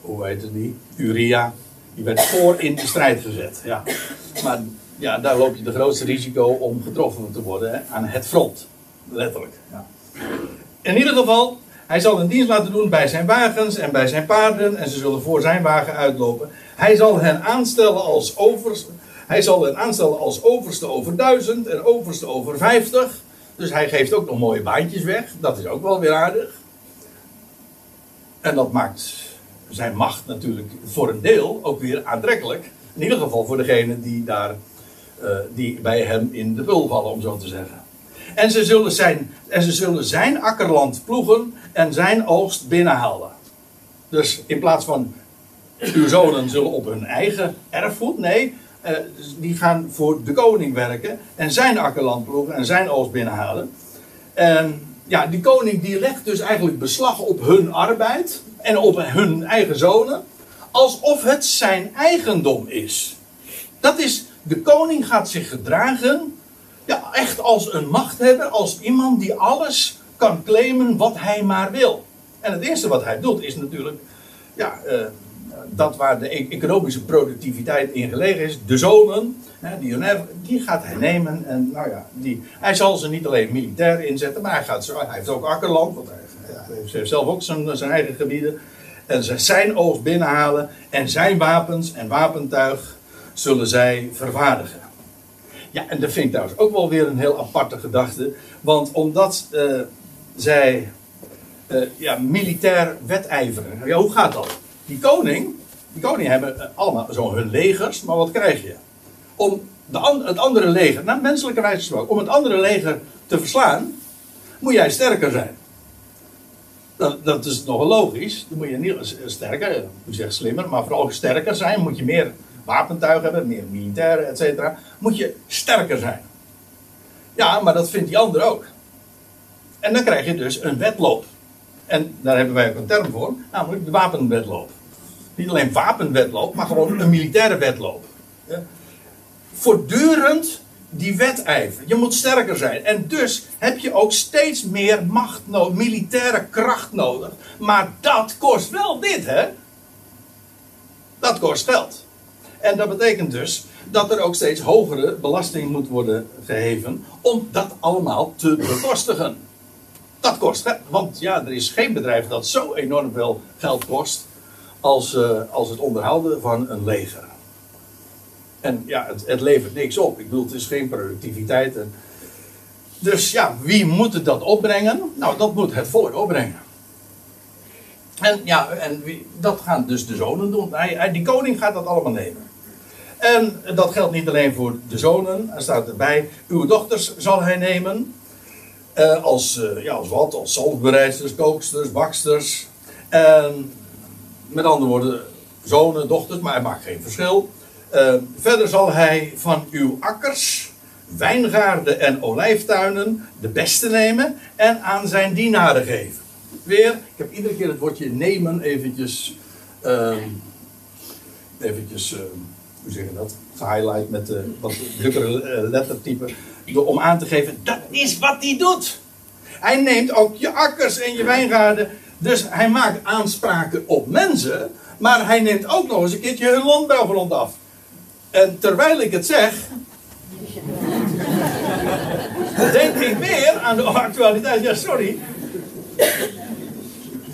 hoe het die? Uria. Die werd voor in de strijd gezet. Ja. Maar ja, daar loop je de grootste risico om getroffen te worden aan het front. Letterlijk. Ja. In ieder geval, hij zal een dienst laten doen bij zijn wagens en bij zijn paarden en ze zullen voor zijn wagen uitlopen. Hij zal hen aanstellen als overs, hij zal hen aanstellen als overste over duizend en overste over vijftig. Dus hij geeft ook nog mooie baantjes weg. Dat is ook wel weer aardig. En dat maakt zijn macht natuurlijk voor een deel ook weer aantrekkelijk. In ieder geval voor degene die daar uh, die bij hem in de pul vallen, om zo te zeggen. En ze, zullen zijn, en ze zullen zijn akkerland ploegen en zijn oogst binnenhalen. Dus in plaats van uw zonen zullen op hun eigen erfgoed, nee, uh, die gaan voor de koning werken en zijn akkerland ploegen en zijn oogst binnenhalen. En ja, die koning die legt dus eigenlijk beslag op hun arbeid en op hun eigen zonen, alsof het zijn eigendom is. Dat is de koning gaat zich gedragen, ja, echt als een machthebber, als iemand die alles kan claimen wat hij maar wil. En het eerste wat hij doet is natuurlijk, ja, uh, dat waar de e-, economische productiviteit in gelegen is, de zonen, die, gaat hij nemen. En nou ja, die, hij zal ze niet alleen militair inzetten, maar hij, gaat, hij heeft ook akkerland, want hij, heeft zelf ook zijn, zijn eigen gebieden. En zijn oogst binnenhalen en zijn wapens en wapentuig zullen zij vervaardigen. Ja, en dat vind ik trouwens ook wel weer een heel aparte gedachte. Want omdat uh, zij uh, ja, militair wedijveren. Ja, hoe gaat dat? Die koning, die koning hebben eh, allemaal zo hun legers, maar wat krijg je? Om de het andere leger, naar menselijke wijze gesproken, om het andere leger te verslaan, moet jij sterker zijn. Dat, dat is nogal logisch. Dan moet je niet sterker, moet je slimmer, maar vooral sterker zijn. Moet je meer wapentuig hebben, meer militairen, et cetera, moet je sterker zijn. Ja, maar dat vindt die ander ook. En dan krijg je dus een wedloop. En daar hebben wij ook een term voor, namelijk de wapenwedloop. Niet alleen wapenwedloop, maar gewoon een militaire wedloop. Voortdurend die wedijver. Je moet sterker zijn. En dus heb je ook steeds meer macht nodig, militaire kracht nodig. Maar dat kost wel dit, hè? Dat kost geld. En dat betekent dus dat er ook steeds hogere belasting moet worden geheven om dat allemaal te bekostigen. Dat kost geld. Want ja, er is geen bedrijf dat zo enorm veel geld kost als, eh, als het onderhouden van een leger. En ja, het, het levert niks op. Ik bedoel, het is geen productiviteit. En... Dus ja, wie moet het dat opbrengen? Nou, dat moet het volk opbrengen. En ja, en wie, dat gaan dus de zonen doen. Hij, hij, die koning gaat dat allemaal nemen. En dat geldt niet alleen voor de zonen. Er staat erbij, uw dochters zal hij nemen. Uh, als, uh, ja, als wat? Als zalfbereidsters, kooksters, baksters. En met andere woorden, zonen, dochters, maar hij maakt geen verschil. Uh, verder zal hij van uw akkers, wijngaarden en olijftuinen de beste nemen en aan zijn dienaren geven. Weer, ik heb iedere keer het woordje nemen eventjes, eventjes hoe zeg je dat, gehighlight met uh, wat drukkere lettertype, om aan te geven, dat is wat hij doet. Hij neemt ook je akkers en je wijngaarden. Dus hij maakt aanspraken op mensen. Maar hij neemt ook nog eens een keertje hun landbouwgrond af. En terwijl ik het zeg. denk ik weer aan de actualiteit. Ja, sorry.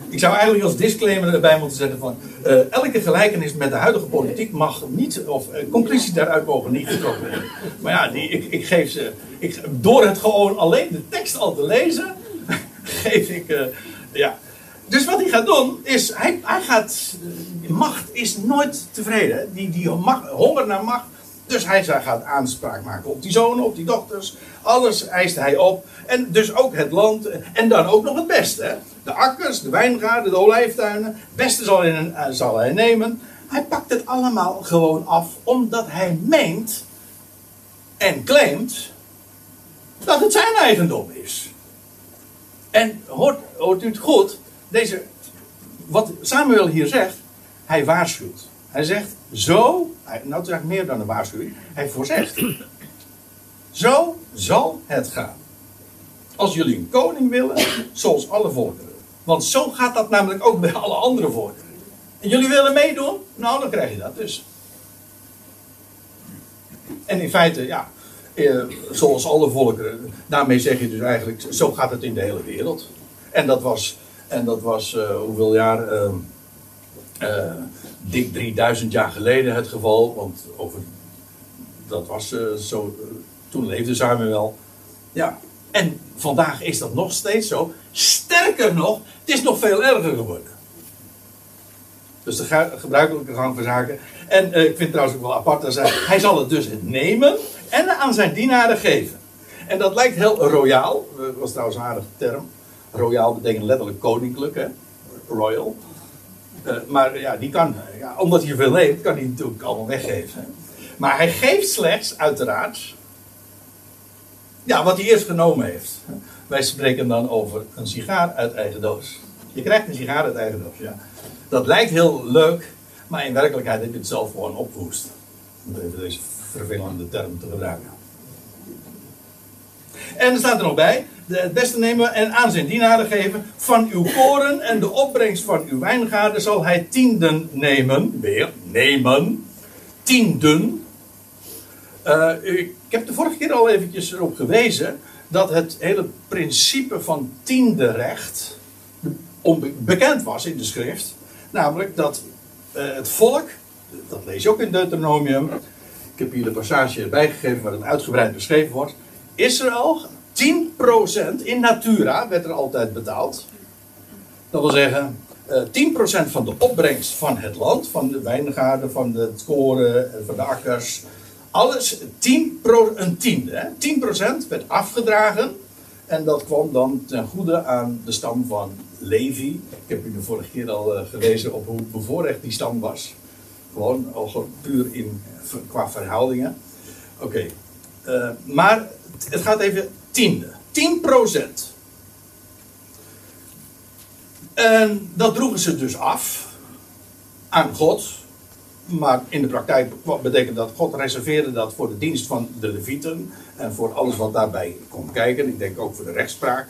Ik zou eigenlijk als disclaimer erbij moeten zeggen van uh, elke gelijkenis met de huidige politiek mag niet, of uh, conclusies daaruit mogen niet getrokken worden. Maar ja, die, ik, ik geef ze, ik, door het gewoon alleen de tekst al te lezen, geef ik, uh, ja. Dus wat hij gaat doen, is, hij, hij gaat, macht is nooit tevreden. Die, die honger naar macht dus hij gaat aanspraak maken op die zonen, op die dochters. Alles eist hij op. En dus ook het land. En dan ook nog het beste. De akkers, de wijngaarden, de olijftuinen. Het beste zal, in, uh, zal hij nemen. Hij pakt het allemaal gewoon af. Omdat hij meent en claimt dat het zijn eigendom is. En hoort, hoort u het goed? Deze, wat Samuel hier zegt, hij waarschuwt. Hij zegt, zo, nou het is meer dan een waarschuwing, hij voorzegt. Zo zal het gaan. Als jullie een koning willen, zoals alle volkeren. Want zo gaat dat namelijk ook bij alle andere volkeren. En jullie willen meedoen? Nou, dan krijg je dat dus. En in feite, ja, eh, zoals alle volkeren, daarmee zeg je dus eigenlijk, zo gaat het in de hele wereld. En dat was, en dat was uh, hoeveel jaar? Uh, uh, dik 3000 jaar geleden het geval, want over, dat was uh, zo, toen leefde Samuel. Ja, en vandaag is dat nog steeds zo. Sterker nog, het is nog veel erger geworden. Dus de gebruikelijke gang van zaken. En ik vind het trouwens ook wel apart dat hij, hij zal het dus nemen en aan zijn dienaren geven. En dat lijkt heel royaal. Was trouwens een aardige term. Royaal betekent letterlijk koninklijk, hè? Royal. Uh, maar ja, die kan, ja, omdat hij veel leeft, kan hij natuurlijk allemaal weggeven. Maar hij geeft slechts, uiteraard, ja, wat hij eerst genomen heeft. Wij spreken dan over een sigaar uit eigen doos. Je krijgt een sigaar uit eigen doos, ja. Dat lijkt heel leuk, maar in werkelijkheid heb je het zelf gewoon opgehoest. Om even deze vervelende term te gebruiken. En er staat er nog bij: het beste nemen en aan zijn dienaren geven. Van uw koren en de opbrengst van uw wijngaarden zal hij tienden nemen. Weer nemen. Tienden. Uh, ik heb de vorige keer al eventjes erop gewezen dat het hele principe van tienderecht bekend was in de schrift. Namelijk dat uh, het volk, dat lees je ook in Deuteronomium. Ik heb hier de passage bijgegeven waar het uitgebreid beschreven wordt. Israël 10% in natura werd er altijd betaald. Dat wil zeggen, uh, 10% van de opbrengst van het land, van de wijngaarden, van de koren, van de akkers. Alles 10 pro, een tiende. Hè? 10% werd afgedragen. En dat kwam dan ten goede aan de stam van Levi. Ik heb u de vorige keer al uh, gelezen op hoe bevoorrecht die stam was. Gewoon al puur in, qua verhoudingen. Oké. Maar het gaat even tiende. 10 procent. En dat droegen ze dus af aan God. Maar in de praktijk betekent dat God reserveerde dat voor de dienst van de Levieten. En voor alles wat daarbij komt kijken. Ik denk ook voor de rechtspraak.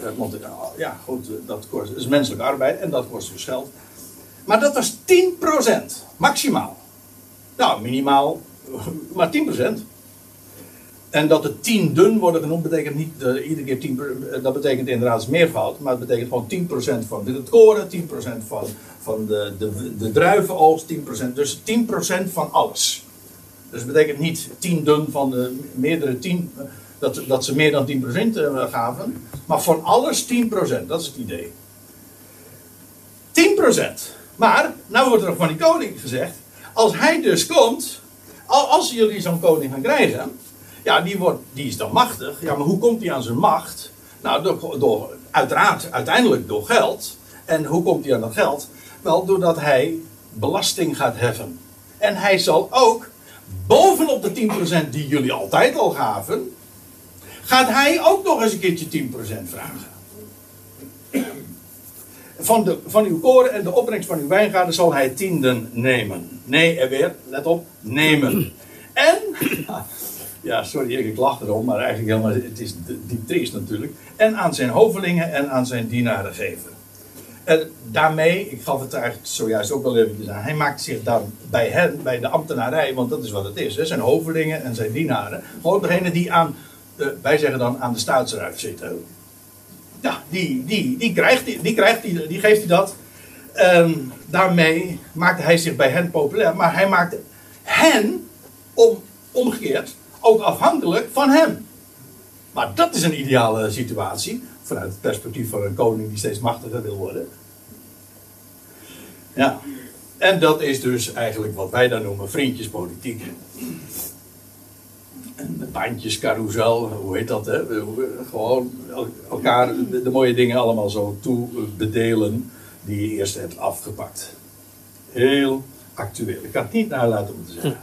Eh, want eh, ja, goed, dat kost, is menselijke arbeid en dat kost dus geld. Maar dat was 10%, maximaal. Nou, minimaal, maar 10%. En dat de tienden worden genoemd, betekent niet uh, iedere keer 10, uh, dat betekent inderdaad meervoud, maar het betekent gewoon 10% van het koren, 10% van, van de, de, de druivenoogst, 10%, dus 10% van alles. Dus het betekent niet tienden van de meerdere 10, dat, dat ze meer dan 10% uh, gaven, maar van alles 10%, dat is het idee. 10%. Maar, nou wordt er van die koning gezegd, als hij dus komt, als jullie zo'n koning gaan krijgen, ja, die, wordt, die is dan machtig. Ja, maar hoe komt hij aan zijn macht? Nou, door, door, uiteraard uiteindelijk door geld. En hoe komt hij aan dat geld? Wel, doordat hij belasting gaat heffen. En hij zal ook, bovenop de 10% die jullie altijd al gaven, gaat hij ook nog eens een keertje 10% vragen. Van, de, van uw koren en de opbrengst van uw wijngaarden zal hij tienden nemen. Nee, er weer, let op, nemen. En, ja, sorry, ik lach erom, maar eigenlijk helemaal, het is diep triest natuurlijk. En aan zijn hovelingen en aan zijn dienaren geven. En daarmee, ik gaf het eigenlijk zojuist ook al even aan, hij maakt zich dan bij hen, bij de ambtenarij, want dat is wat het is, zijn hovelingen en zijn dienaren, gewoon degene die aan, wij zeggen dan aan de staatsruif zitten. Ja, die, die, die, krijgt, die, die, krijgt, die, die geeft hij dat. Daarmee maakt hij zich bij hen populair, maar hij maakt hen om, omgekeerd ook afhankelijk van hem. Maar dat is een ideale situatie vanuit het perspectief van een koning die steeds machtiger wil worden. Ja, en dat is dus eigenlijk wat wij dan noemen vriendjespolitiek. En bandjescarousel, hoe heet dat? Hè? Gewoon elkaar de, mooie dingen allemaal zo toe bedelen die je eerst hebt afgepakt. Heel actueel. Ik kan het niet nalaten om te zeggen.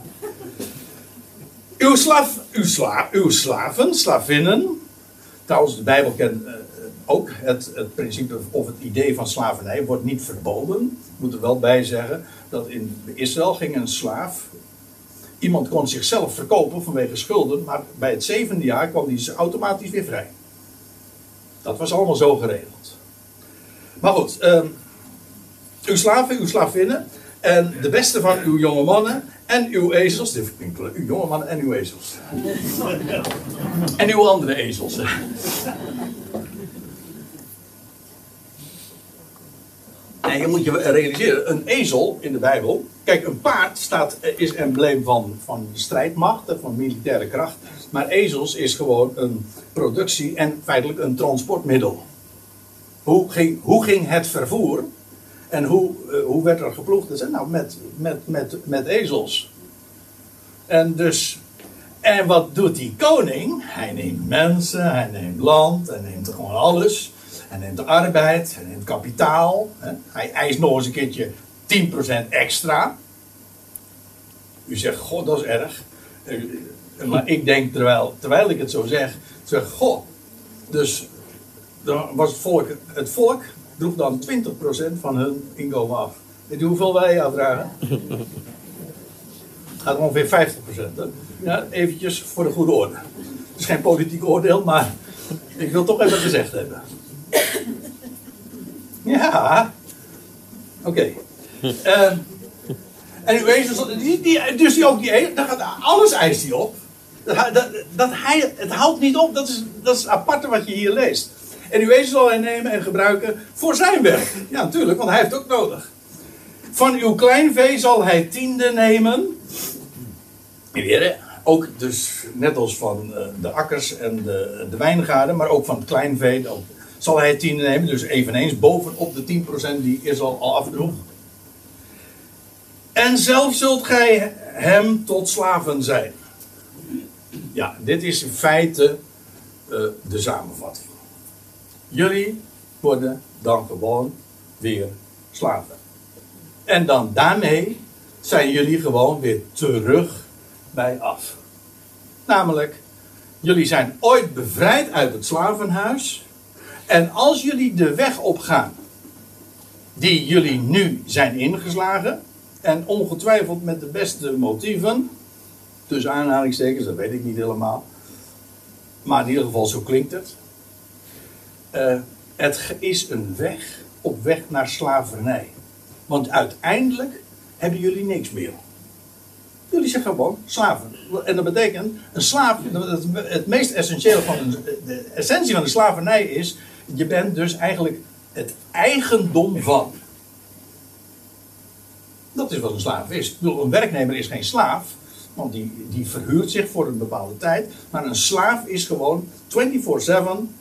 Uw, slaaf, uw, sla, uw slaven, slavinnen. Trouwens, de Bijbel kent uh, ook het, principe of het idee van slavernij wordt niet verboden. Ik moet er wel bij zeggen dat in Israël ging een slaaf. Iemand kon zichzelf verkopen vanwege schulden, maar bij het zevende jaar kwam hij automatisch weer vrij. Dat was allemaal zo geregeld. Maar goed, uh, uw slaven, uw slavinnen en de beste van uw jonge mannen en uw ezels. Dit uw jonge mannen en uw ezels. en uw andere ezels. En je moet je realiseren, een ezel in de Bijbel. Kijk, een paard staat, is embleem van, van strijdmacht, van militaire kracht. Maar ezels is gewoon een productie en feitelijk een transportmiddel. Hoe ging, hoe ging het vervoer? En hoe, uh, hoe werd er geploegd? Nou, met, met, met, met ezels. En dus, en wat doet die koning? Hij neemt mensen, hij neemt land, hij neemt gewoon alles. Hij neemt arbeid, hij neemt kapitaal. Hè. Hij eist nog eens een keertje 10% extra. U zegt, god, dat is erg. Eh, maar ik denk, terwijl, terwijl ik het zo zeg, zeg, god. Dus dan was het volk, het volk droeg dan 20% van hun inkomen af. Weet u hoeveel wij afdragen? gaat ongeveer 50%. Hè? Ja, eventjes voor de goede orde. Het is geen politiek oordeel, maar ik wil toch even gezegd hebben. Ja. Oké. Uh, en u weet dus, die, die, dus die ook die, daar gaat alles eist hij op. Dat, dat, dat, hij, het houdt niet op, dat is, dat is aparte wat je hier leest. En uw wezen zal hij nemen en gebruiken voor zijn werk. Ja, natuurlijk, want hij heeft ook nodig. Van uw kleinvee zal hij tiende nemen. Weer, ook dus net als van eh, de akkers en de, de wijngaarden, maar ook van het kleinvee zal hij tiende nemen. Dus eveneens bovenop de 10% die Israël al afdroeg. En zelf zult gij hem tot slaven zijn. Ja, dit is in feite uh, de samenvatting. Jullie worden dan gewoon weer slaven. En dan daarmee zijn jullie gewoon weer terug bij af. Namelijk, jullie zijn ooit bevrijd uit het slavenhuis. En als jullie de weg opgaan die jullie nu zijn ingeslagen, en ongetwijfeld met de beste motieven, tussen aanhalingstekens, dat weet ik niet helemaal, maar in ieder geval zo klinkt het. Uh, het is een weg op weg naar slavernij. Want uiteindelijk hebben jullie niks meer. Jullie zeggen gewoon slaven. En dat betekent, een slaaf, het, meest essentieel van de, essentie van de slavernij is, je bent dus eigenlijk het eigendom van. Dat is wat een slaaf is. Een werknemer is geen slaaf, want die, die verhuurt zich voor een bepaalde tijd. Maar een slaaf is gewoon 24-7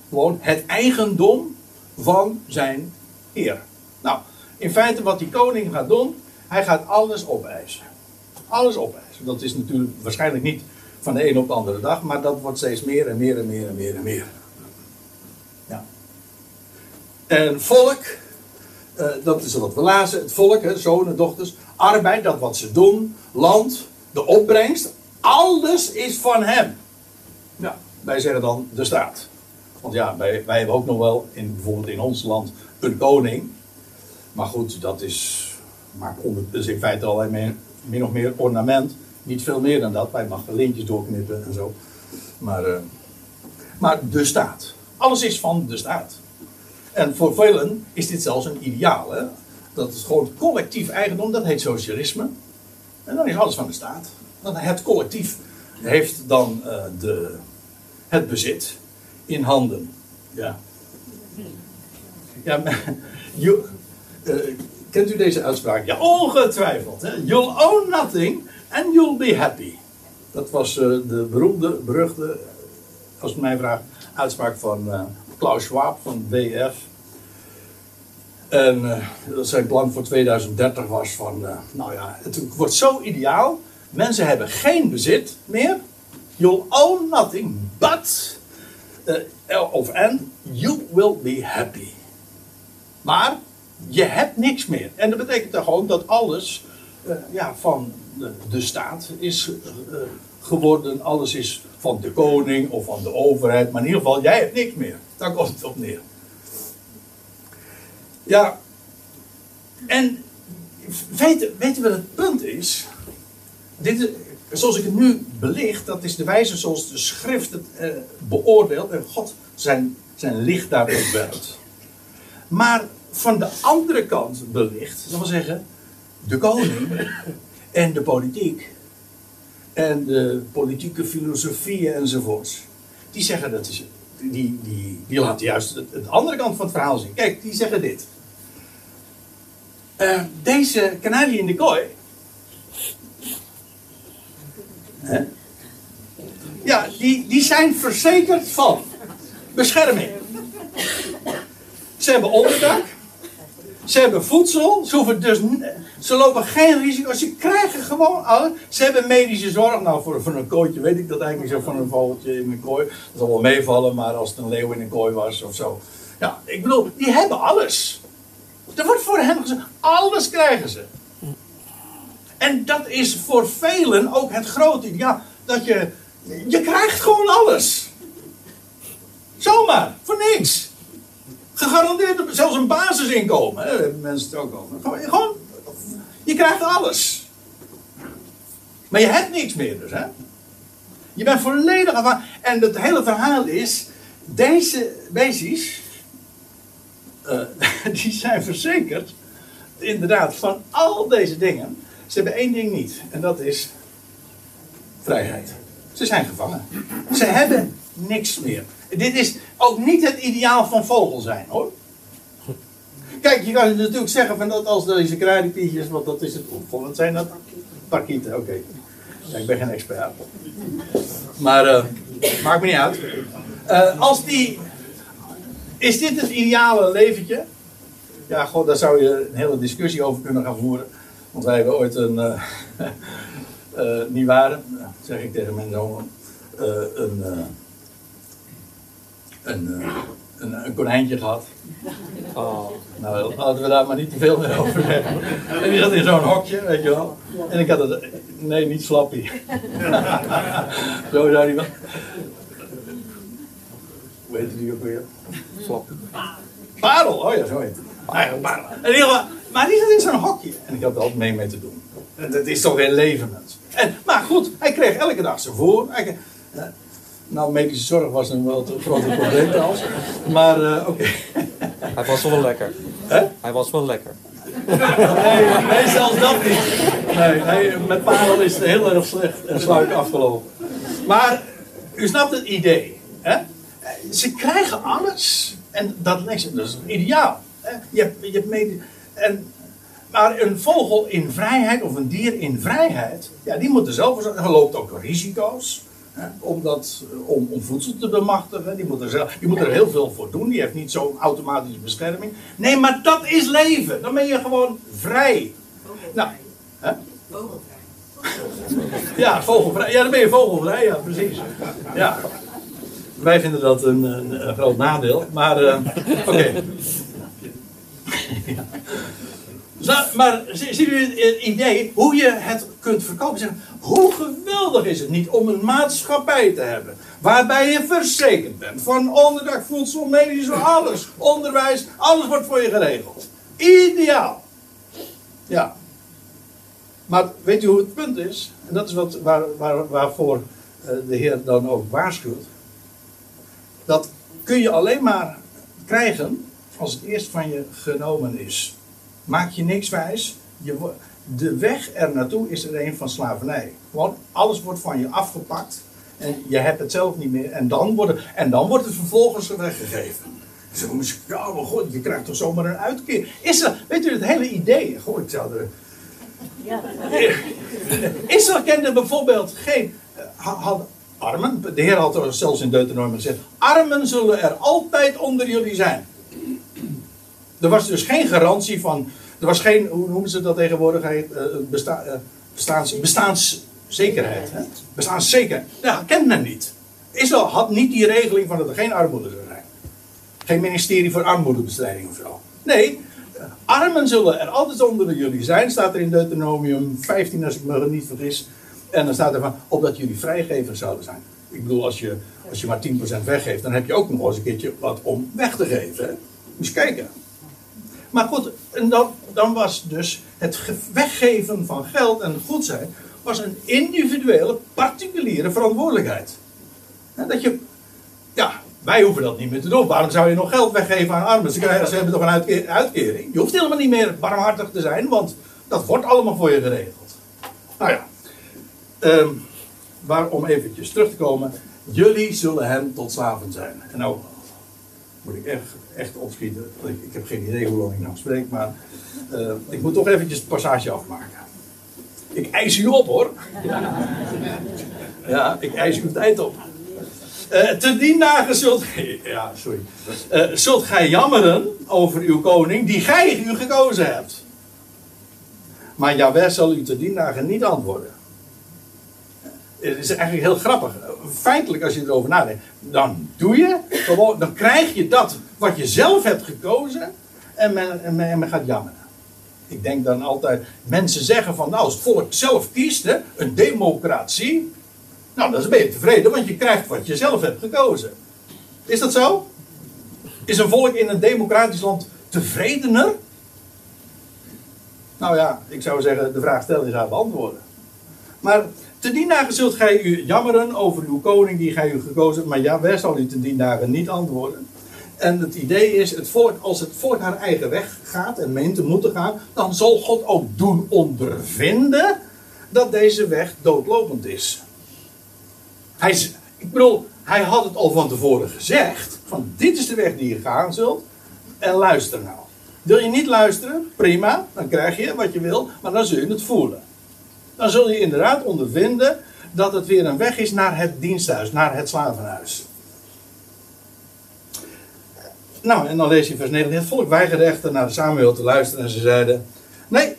gewoon het eigendom van zijn heer. Nou, in feite wat die koning gaat doen, hij gaat alles opeisen. Alles opeisen. Dat is natuurlijk waarschijnlijk niet van de een op de andere dag, maar dat wordt steeds meer en meer en meer en meer en meer. Ja. En volk, uh, dat is wat we lazen, het volk, hè, zonen, dochters, arbeid, dat wat ze doen, land, de opbrengst, alles is van hem. Ja, wij zeggen dan de staat. Want ja, wij, wij hebben ook nog wel, in, bijvoorbeeld in ons land, een koning. Maar goed, dat is, maar dus in feite alleen meer, min of meer ornament. Niet veel meer dan dat. Wij mag lintjes doorknippen en zo. Maar, uh, maar de staat. Alles is van de staat. En voor velen is dit zelfs een ideaal. Hè? Dat is gewoon collectief eigendom, dat heet socialisme. En dan is alles van de staat. Dan het collectief heeft dan uh, de, het bezit in handen. Ja. Ja, uh, kent u deze uitspraak? Ja, ongetwijfeld. Hè? You'll own nothing and you'll be happy. Dat was uh, de beroemde, beruchte, als u mij vraagt, uitspraak van Klaus Schwab van WF. En zijn plan voor 2030 was van, nou ja, het wordt zo ideaal. Mensen hebben geen bezit meer. You'll own nothing but uh, of and you will be happy. Maar je hebt niks meer. En dat betekent dan gewoon dat alles ja, van de, de, staat is geworden. Alles is van de koning of van de overheid. Maar in ieder geval, jij hebt niks meer. Daar komt het op neer. Ja. En weten, weten we wat het punt is? Dit, zoals ik het nu belicht, dat is de wijze zoals de schrift het uh, beoordeelt en God zijn, zijn licht daarop werpt. Maar van de andere kant belicht, dat wil zeggen, de koning en de politiek en de politieke filosofieën enzovoorts, die zeggen dat is, die, die, die laten juist de andere kant van het verhaal zien. Kijk, die zeggen dit. Uh, deze kanarie in de kooi? Ja, die, die zijn verzekerd van bescherming. Ze hebben onderdak. Ze hebben voedsel. Ze, hoeven dus, ze lopen geen risico. Ze krijgen gewoon alles. Ze hebben medische zorg. Nou, voor, een kooitje weet ik dat eigenlijk zo van een vogeltje in een kooi. Dat zal wel meevallen, maar als het een leeuw in een kooi was of zo. Ja, ik bedoel, die hebben alles. Er wordt voor hen gezegd, alles krijgen ze. En dat is voor velen ook het grote ideaal. Dat je, je krijgt gewoon alles. Zomaar, voor niks. Gegarandeerd, zelfs een basisinkomen. Hebben mensen het ook over. Gewoon, je krijgt alles. Maar je hebt niks meer dus, hè. Je bent volledig afhankelijk. En het hele verhaal is, deze beestjes, uh, die zijn verzekerd, inderdaad, van al deze dingen. Ze hebben één ding niet. En dat is vrijheid. Ze zijn gevangen. Ze hebben niks meer. Dit is ook niet het ideaal van vogel zijn hoor. Kijk, je kan natuurlijk zeggen van dat als deze kruidenpietjes, want dat is het Wat zijn dat? Parkieten, oké. Ja, ik ben geen expert. Maar uh, maakt me niet uit. Uh, als die. Is dit het ideale leventje? Ja, god, daar zou je een hele discussie over kunnen gaan voeren. Want wij hebben ooit een, uh, uh, niet waar, zeg ik tegen mijn zoon, uh, een, een, een, een, konijntje gehad. Oh. Nou, laten we daar maar niet te veel meer over zeggen. En die zat in zo'n hokje, weet je wel. En ik had het, nee, niet Slappy. Zo zou die wel. Hoe heet die ook weer? Slappy. Parel, oh ja, zo heet het. Parel. Geval, maar die zat in zo'n hokje. En ik had er altijd mee mee te doen. En dat is toch weer leven, En, maar goed, hij kreeg elke dag zijn voor. Hij, uh, nou, medische zorg was een wel te groot probleem trouwens. Maar uh, oké. Hij was wel lekker. Hè? Hij was wel lekker. nee, nee, zelfs dat niet. Nee, nee, met parel is het heel erg slecht en sluik afgelopen. Maar u snapt het idee. Hè? Ze krijgen alles. En dat, dat is ideaal. Je hebt, je hebt mede, en, maar een vogel in vrijheid of een dier in vrijheid, ja, die moet er zelf voor Hij loopt ook risico's. Hè, om, dat, om, om voedsel te bemachtigen. Die moet, er zelf, die moet er heel veel voor doen. Die heeft niet zo'n automatische bescherming. Nee, maar dat is leven. Dan ben je gewoon vrij. Nou, hè? Vogelvrij. Ja, vogelvrij. Ja, dan ben je vogelvrij, ja, precies. Ja. Wij vinden dat een, een, een groot nadeel, maar uh, oké. ja. Nou, maar ziet u het idee hoe je het kunt verkopen? Zeg, hoe geweldig is het niet om een maatschappij te hebben waarbij je verzekerd bent van onderdak, voedsel, medisch, alles, onderwijs, alles wordt voor je geregeld. Ideaal. Ja. Maar weet u hoe het punt is? En dat is wat, waar, waar, waarvoor eh, de Heer dan ook waarschuwt. Dat kun je alleen maar krijgen als het eerst van je genomen is. Maak je niks wijs. Je, de weg er naartoe is er een van slavernij. Want alles wordt van je afgepakt. En je hebt het zelf niet meer. En dan wordt het, en dan wordt het vervolgens weggegeven. Zo, ja, maar god, je krijgt toch zomaar een uitkeer. Is er, weet u het hele idee? Goh, ik zou er. Ja. Israël kende bijvoorbeeld geen. Had, armen. De Heer had er zelfs in Deuteronomium gezegd: Armen zullen er altijd onder jullie zijn. Er was dus geen garantie van. Er was geen, hoe noemen ze dat tegenwoordig? Besta, uh, bestaans, bestaanszekerheid. Hè? Bestaanszekerheid. Ja, kent men niet. Israël had niet die regeling van dat er geen armoede zou zijn. Geen ministerie voor armoedebestrijding of zo. Nee, armen zullen er altijd onder jullie zijn. Staat er in Deuteronomium 15, als ik me niet vergis. En dan staat er van, opdat jullie vrijgevers zouden zijn. Ik bedoel, als je, als je maar 10% weggeeft, dan heb je ook nog eens een keertje wat om weg te geven. Hè? Moet je kijken. Maar goed, en dan, dan was dus het weggeven van geld en goed zijn, was een individuele, particuliere verantwoordelijkheid. Dat je, ja, wij hoeven dat niet meer te doen. Waarom zou je nog geld weggeven aan armen? Ze, krijgen, ze hebben toch een uitkering? Je hoeft helemaal niet meer barmhartig te zijn, want dat wordt allemaal voor je geregeld. Nou ja, um, maar om eventjes terug te komen. Jullie zullen hem tot slaven zijn. En nou moet ik echt, echt opschieten. Ik, heb geen idee hoe lang ik nog spreek, maar uh, ik moet toch eventjes het passage afmaken. Ik eis u op hoor. Ja, ik eis uw tijd op. Uh, te dien dagen zult, ja, sorry. Uh, zult gij jammeren over uw koning die gij u gekozen hebt. Maar Jawel zal u te dien dagen niet antwoorden. Het is eigenlijk heel grappig. Feitelijk, als je erover nadenkt, dan doe je dan krijg je dat wat je zelf hebt gekozen en men, en men, en men gaat jammeren. Ik denk dan altijd, mensen zeggen van, nou, als het volk zelf kiest, een democratie, nou, dan ben je tevreden, want je krijgt wat je zelf hebt gekozen. Is dat zo? Is een volk in een democratisch land tevredener? Nou ja, ik zou zeggen, de vraag stellen is haar beantwoorden. Maar te dien dagen zult gij u jammeren over uw koning die gij u gekozen hebt, maar ja, waar zal u te dien dagen niet antwoorden? En het idee is, het volk, als het volk haar eigen weg gaat en meent te moeten gaan, dan zal God ook doen ondervinden dat deze weg doodlopend is. Hij, ik bedoel, hij had het al van tevoren gezegd, van dit is de weg die je gaan zult, en luister nou. Wil je niet luisteren? Prima, dan krijg je wat je wil, maar dan zul je het voelen dan zul je inderdaad ondervinden dat het weer een weg is naar het diensthuis, naar het slavenhuis. Nou, en dan lees je vers 9. Het volk weigerde echter naar Samuel te luisteren en ze zeiden: Nee,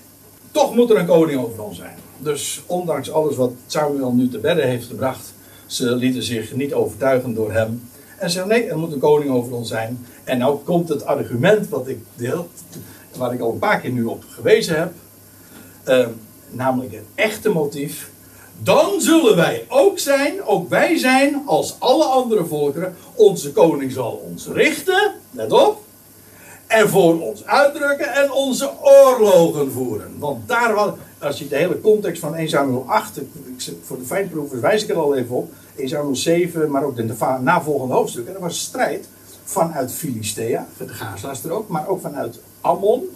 toch moet er een koning over ons zijn. Dus ondanks alles wat Samuel nu te bedden heeft gebracht, ze lieten zich niet overtuigen door hem. En ze zeiden: Nee, er moet een koning over ons zijn. En nou komt het argument wat ik deel, waar ik al een paar keer nu op gewezen heb. Uh, namelijk het echte motief, dan zullen wij ook zijn, ook wij zijn als alle andere volkeren. Onze koning zal ons richten, let op, en voor ons uitdrukken en onze oorlogen voeren. Want daar was, als je de hele context van 1 Samuel 8, voor de fijnproevers wijs ik er al even op, 1 Samuel 7, maar ook de navolgende hoofdstukken, er was strijd vanuit Filistea, de Gaza's ook, maar ook vanuit Ammon,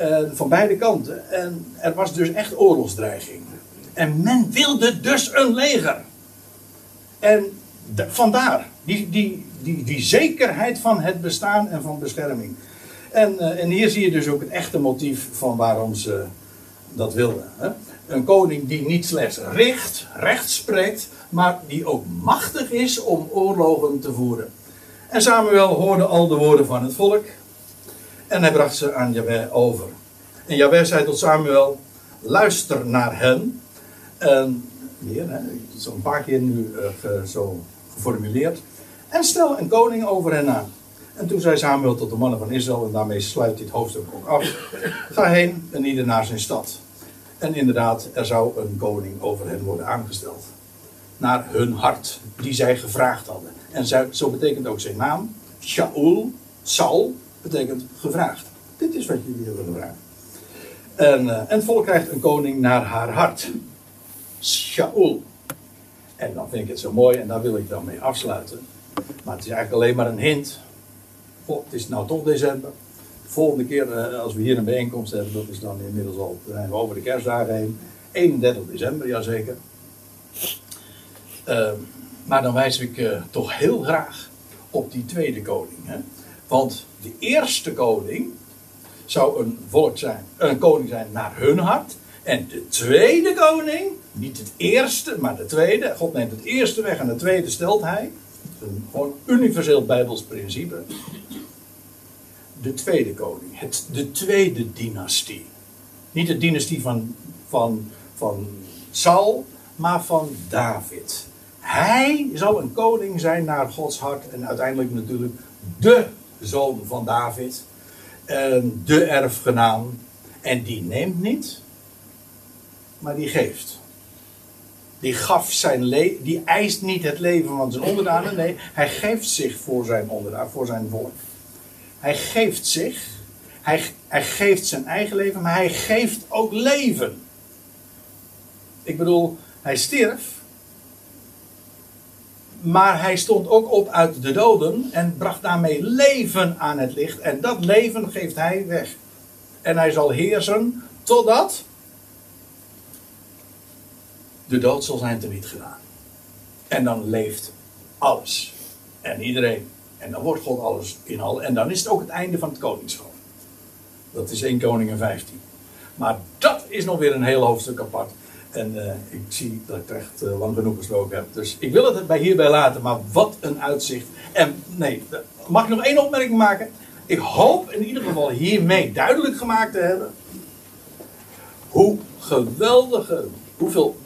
En van beide kanten. En er was dus echt oorlogsdreiging. En men wilde dus een leger. En vandaar die, die, die, die zekerheid van het bestaan en van bescherming. En, eh, en hier zie je dus ook het echte motief van waarom ze dat wilden. Hè? Een koning die niet slechts richt, recht spreekt, maar die ook machtig is om oorlogen te voeren. En Samuel hoorde al de woorden van het volk en hij bracht ze aan Jahweh over. En Jahweh zei tot Samuel, luister naar hen. En is al een paar keer nu eh, zo geformuleerd. En stel een koning over hen aan. En toen zei Samuel tot de mannen van Israël, en daarmee sluit dit hoofdstuk ook af. Ga heen en ieder naar zijn stad. En inderdaad, er zou een koning over hen worden aangesteld. Naar hun hart, die zij gevraagd hadden. En zo betekent ook zijn naam. Shaul, Saul, betekent gevraagd. Dit is wat jullie hebben gevraagd. En, eh, en het volk krijgt een koning naar haar hart. Shaul. En dan vind ik het zo mooi en daar wil ik dan mee afsluiten. Maar het is eigenlijk alleen maar een hint. Het is nou toch december. De volgende keer eh, als we hier een bijeenkomst hebben, dat is dan inmiddels al zijn we over de kerstdagen heen. 31 december, jazeker. Uh, maar dan wijs ik toch heel graag op die tweede koning. Hè? Want de eerste koning zou een volk zijn, een koning zijn naar hun hart. En de tweede koning, niet het eerste, maar de tweede. God neemt het eerste weg en de tweede stelt hij. Een gewoon universeel Bijbels principe. De tweede koning, het, de tweede dynastie. Niet de dynastie van, van, van Saul, maar van David. Hij zal een koning zijn naar Gods hart en uiteindelijk natuurlijk de zoon van David. En de erfgenaam. En die neemt niet, maar die geeft. Die gaf zijn leven, die eist niet het leven van zijn onderdanen. Nee, hij geeft zich voor zijn onderdaan, voor zijn volk. Hij geeft zich. Hij, hij geeft zijn eigen leven, maar hij geeft ook leven. Ik bedoel, hij stierf. Maar hij stond ook op uit de doden en bracht daarmee leven aan het licht. En dat leven geeft hij weg. En hij zal heersen totdat de dood zal zijn teniet gedaan. En dan leeft alles. En iedereen. En dan wordt God alles in al. En dan is het ook het einde van het koningschap. Dat is 1 Koningen 15. Maar dat is nog weer een heel hoofdstuk apart. En uh, ik zie dat ik er echt uh, lang genoeg gesproken heb. Dus ik wil het bij hierbij laten. Maar wat een uitzicht. En nee, mag ik nog één opmerking maken? Ik hoop in ieder geval hiermee duidelijk gemaakt te hebben. Hoe geweldige, hoeveel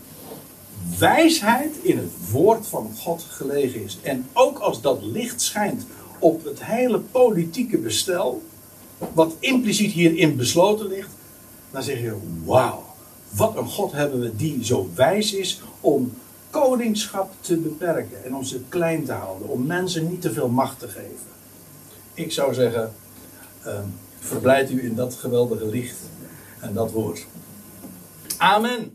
wijsheid in het woord van God gelegen is. En ook als dat licht schijnt op het hele politieke bestel, wat impliciet hierin besloten ligt, dan zeg je: wauw, wat een God hebben we die zo wijs is om koningschap te beperken en om ze klein te houden, om mensen niet te veel macht te geven. Ik zou zeggen: uh, verblijd u in dat geweldige licht en dat woord. Amen.